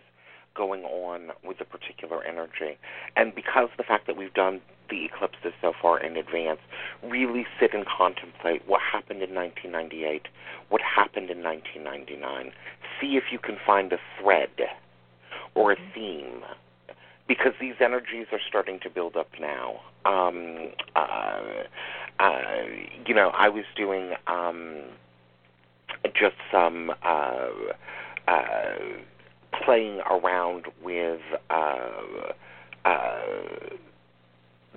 going on with the particular energy. And because the fact that we've done the eclipses so far in advance, really sit and contemplate what happened in 1998, what happened in 1999. See if you can find a thread or a theme. Because these energies are starting to build up now. Um, uh, uh, you know, I was doing um, just some uh, uh, playing around with uh, uh,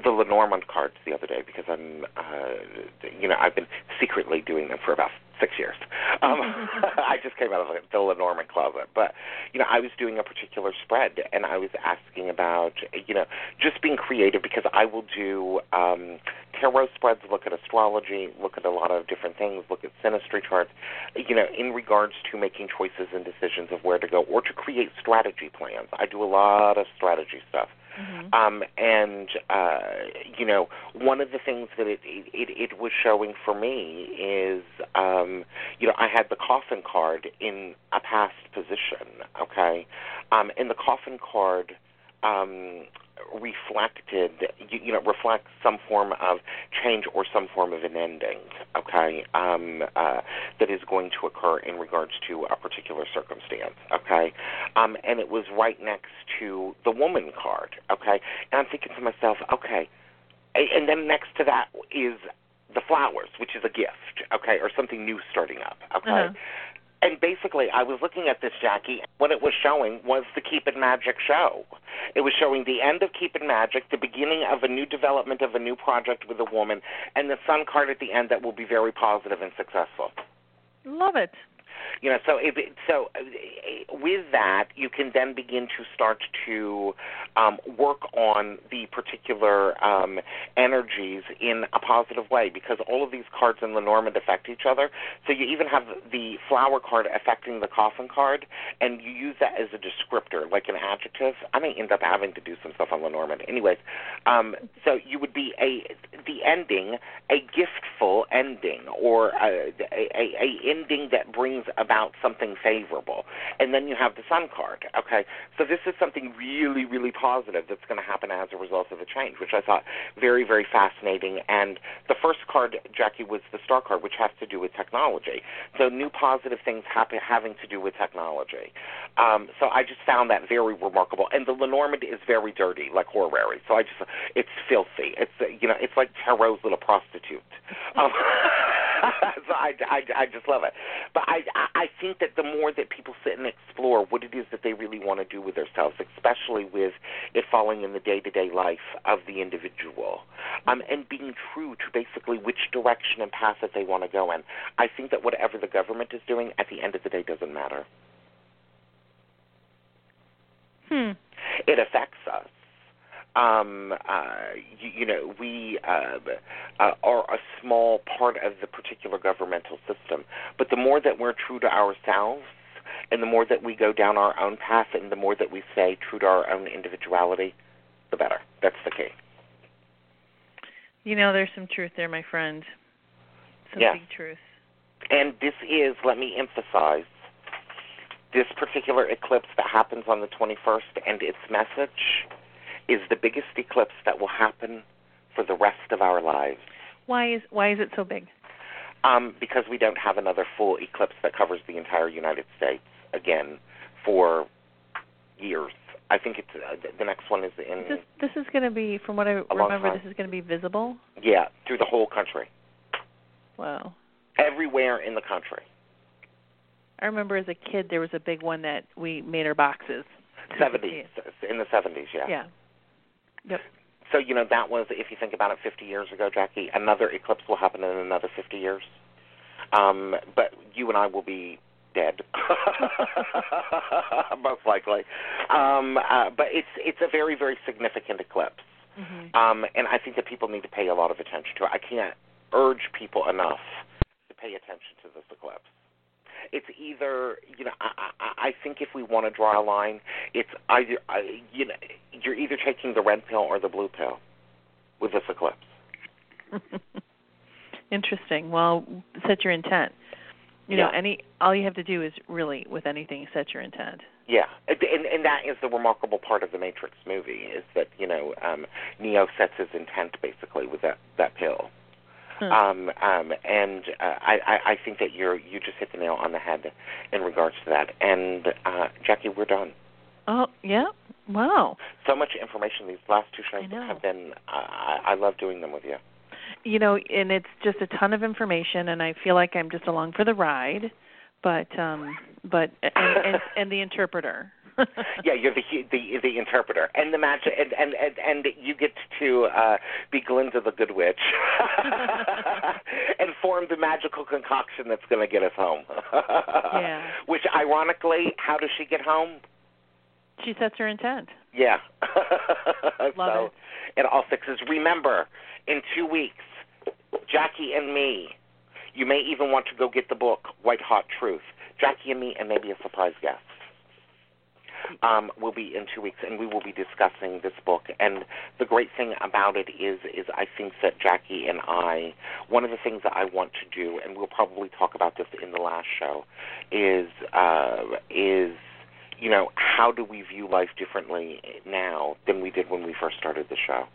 the Lenormand cards the other day because I'm, uh, you know, I've been secretly doing them for about six years. Um, I just came out of the Lenormand closet, but you know, I was doing a particular spread, and I was asking about, you know, just being creative because I will do um, tarot spreads, look at astrology, look at a lot of different things, look at synastry charts, you know, in regards to making choices and decisions of where to go or to create strategy plans. I do a lot of strategy stuff. Mm-hmm. Um, and uh, you know, one of the things that it, it it was showing for me is, um, you know, I had the coffin card in a past position. Okay, um, and the coffin card um, reflected, you, you know, reflects some form of change or some form of an ending, okay, um, uh, that is going to occur in regards to a particular circumstance, okay, um, and it was right next to the woman card, okay, and I'm thinking to myself, okay, and then next to that is the flowers, which is a gift, okay, or something new starting up, okay. Uh-huh. And basically, I was looking at this, Jacki. What it was showing was the Keep It Magic show. It was showing the end of Keep It Magic, the beginning of a new development of a new project with a woman, and the Sun card at the end that will be very positive and successful. Love it. You know, so it, so uh, with that, you can then begin to start to um, work on the particular um, energies in a positive way because all of these cards in Lenormand affect each other. So you even have the flower card affecting the coffin card, and you use that as a descriptor, like an adjective. I may end up having to do some stuff on Lenormand, anyways. Um, so you would be a the ending, a giftful ending, or a, a, a ending that brings about something favorable. And then you have the sun card. Okay, so this is something really, really positive that's going to happen as a result of the change, which I thought very, very fascinating. And the first card, Jacki, was the star card, which has to do with technology. So new positive things happen, having to do with technology. Um, so I just found that very remarkable. And the Lenormand is very dirty, like horary. So I just, it's filthy. It's you know, it's like tarot's little prostitute. Um, so I, I, I just love it. But I, I think that the more that people sit and explore what it is that they really want to do with themselves, especially with it falling in the day-to-day life of the individual, um, and being true to basically which direction and path that they want to go in, I think that whatever the government is doing, at the end of the day, doesn't matter. Hmm. It affects us um, uh, you, you know, we uh, uh, are a small part of the particular governmental system. But the more that we're true to ourselves, and the more that we go down our own path, and the more that we stay true to our own individuality, the better. That's the key. You know, there's some truth there, my friend. Some Yeah. big truth. And this is, let me emphasize, this particular eclipse that happens on the 21st and its message is the biggest eclipse that will happen for the rest of our lives. Why is why is it so big? Um, because we don't have another full eclipse that covers the entire United States again for years. I think it's uh, the next one is in This this is going to be, from what I remember, this is going to be visible. yeah through the whole country, Wow. everywhere in the country. I remember as a kid there was a big one that we made our boxes. Seventies in the seventies, yeah. Yeah. Yep. So you know that was, if you think about it, 50 years ago, Jacki. Another eclipse will happen in another 50 years. Um, but you and I will be dead, most likely. Um, uh, but it's it's a very very significant eclipse, hmm um, and I think that people need to pay a lot of attention to it. I can't urge people enough to pay attention to this eclipse. It's either you know I, I, I think if we want to draw a line, it's either I, you know you're either taking the red pill or the blue pill with this eclipse. Interesting. Well, set your intent. You Yeah. know, any all you have to do is really with anything set your intent. Yeah, and and that is the remarkable part of the Matrix movie is that you know um, Neo sets his intent basically with that that pill. Hmm. Um, um, and uh, I, I I think that you're you just hit the nail on the head in regards to that. And uh, Jacki, we're done. Oh, yeah. Wow. So much information. These last two shows have been. I, I I love doing them with you. You know, and it's just a ton of information and I feel like I'm just along for the ride. But um but and and, and the interpreter. yeah, you're the the the interpreter and the magic, and and and, and you get to uh, be Glinda the Good Witch, and form the magical concoction that's going to get us home. Yeah. Which, ironically, how does she get home? She sets her intent. Yeah. Love so it. it all fixes. Remember, in two weeks, Jacki and me. You may even want to go get the book White Hot Truth. Jacki and me, and maybe a surprise guest um, will be in two weeks, and we will be discussing this book. And the great thing about it is, is I think that Jacki and I, one of the things that I want to do, and we'll probably talk about this in the last show, is uh, is you know how do we view life differently now than we did when we first started the show.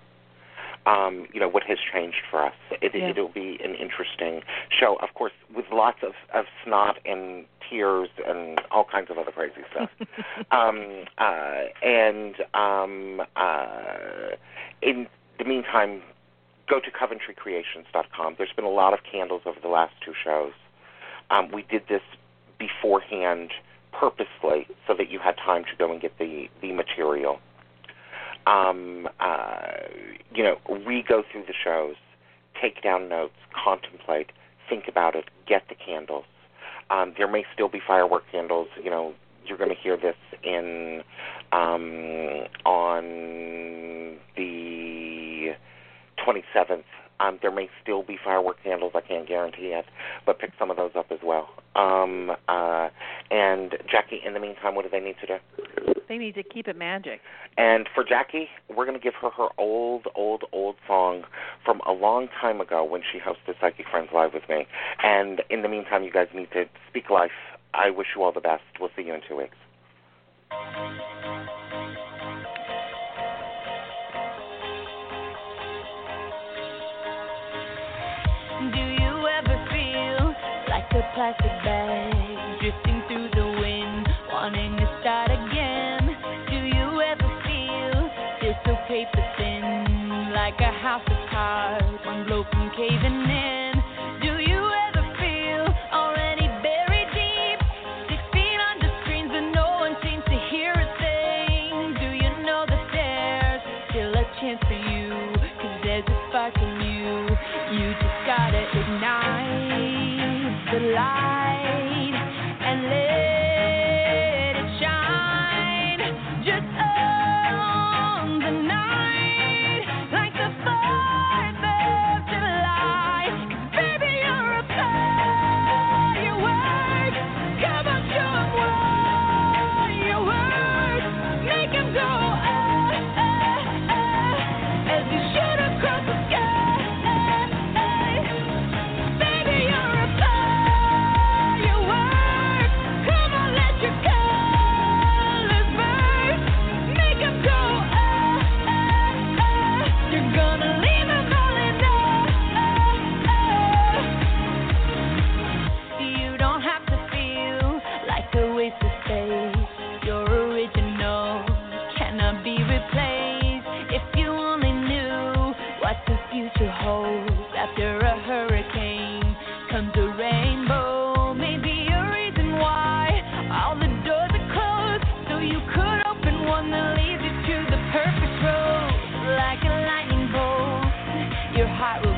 Um, you know what has changed for us. It, Yeah. It'll be an interesting show, of course, with lots of, of snot and tears and all kinds of other crazy stuff um, uh, and um, uh, in the meantime, go to CoventryCreations.com. There's been a lot of candles over the last two shows. Um, we did this beforehand purposely so that you had time to go and get the, the material. Um, uh, you know, we go through the shows, take down notes, contemplate, think about it, get the candles. Um, there may still be firework candles. You know, you're going to hear this in um, on the 27th. Um, there may still be firework candles. I can't guarantee it, but pick some of those up as well. Um, uh, and Jacki, in the meantime, what do they need to do? They need to keep it magic. And for Jacki, we're going to give her her old, old, old song from a long time ago when she hosted Psychic Friends Live with me. And in the meantime, you guys need to speak life. I wish you all the best. We'll see you in two weeks. Do you ever feel like a plastic paper thin, like a house of cards, one blow from caving in? Your heart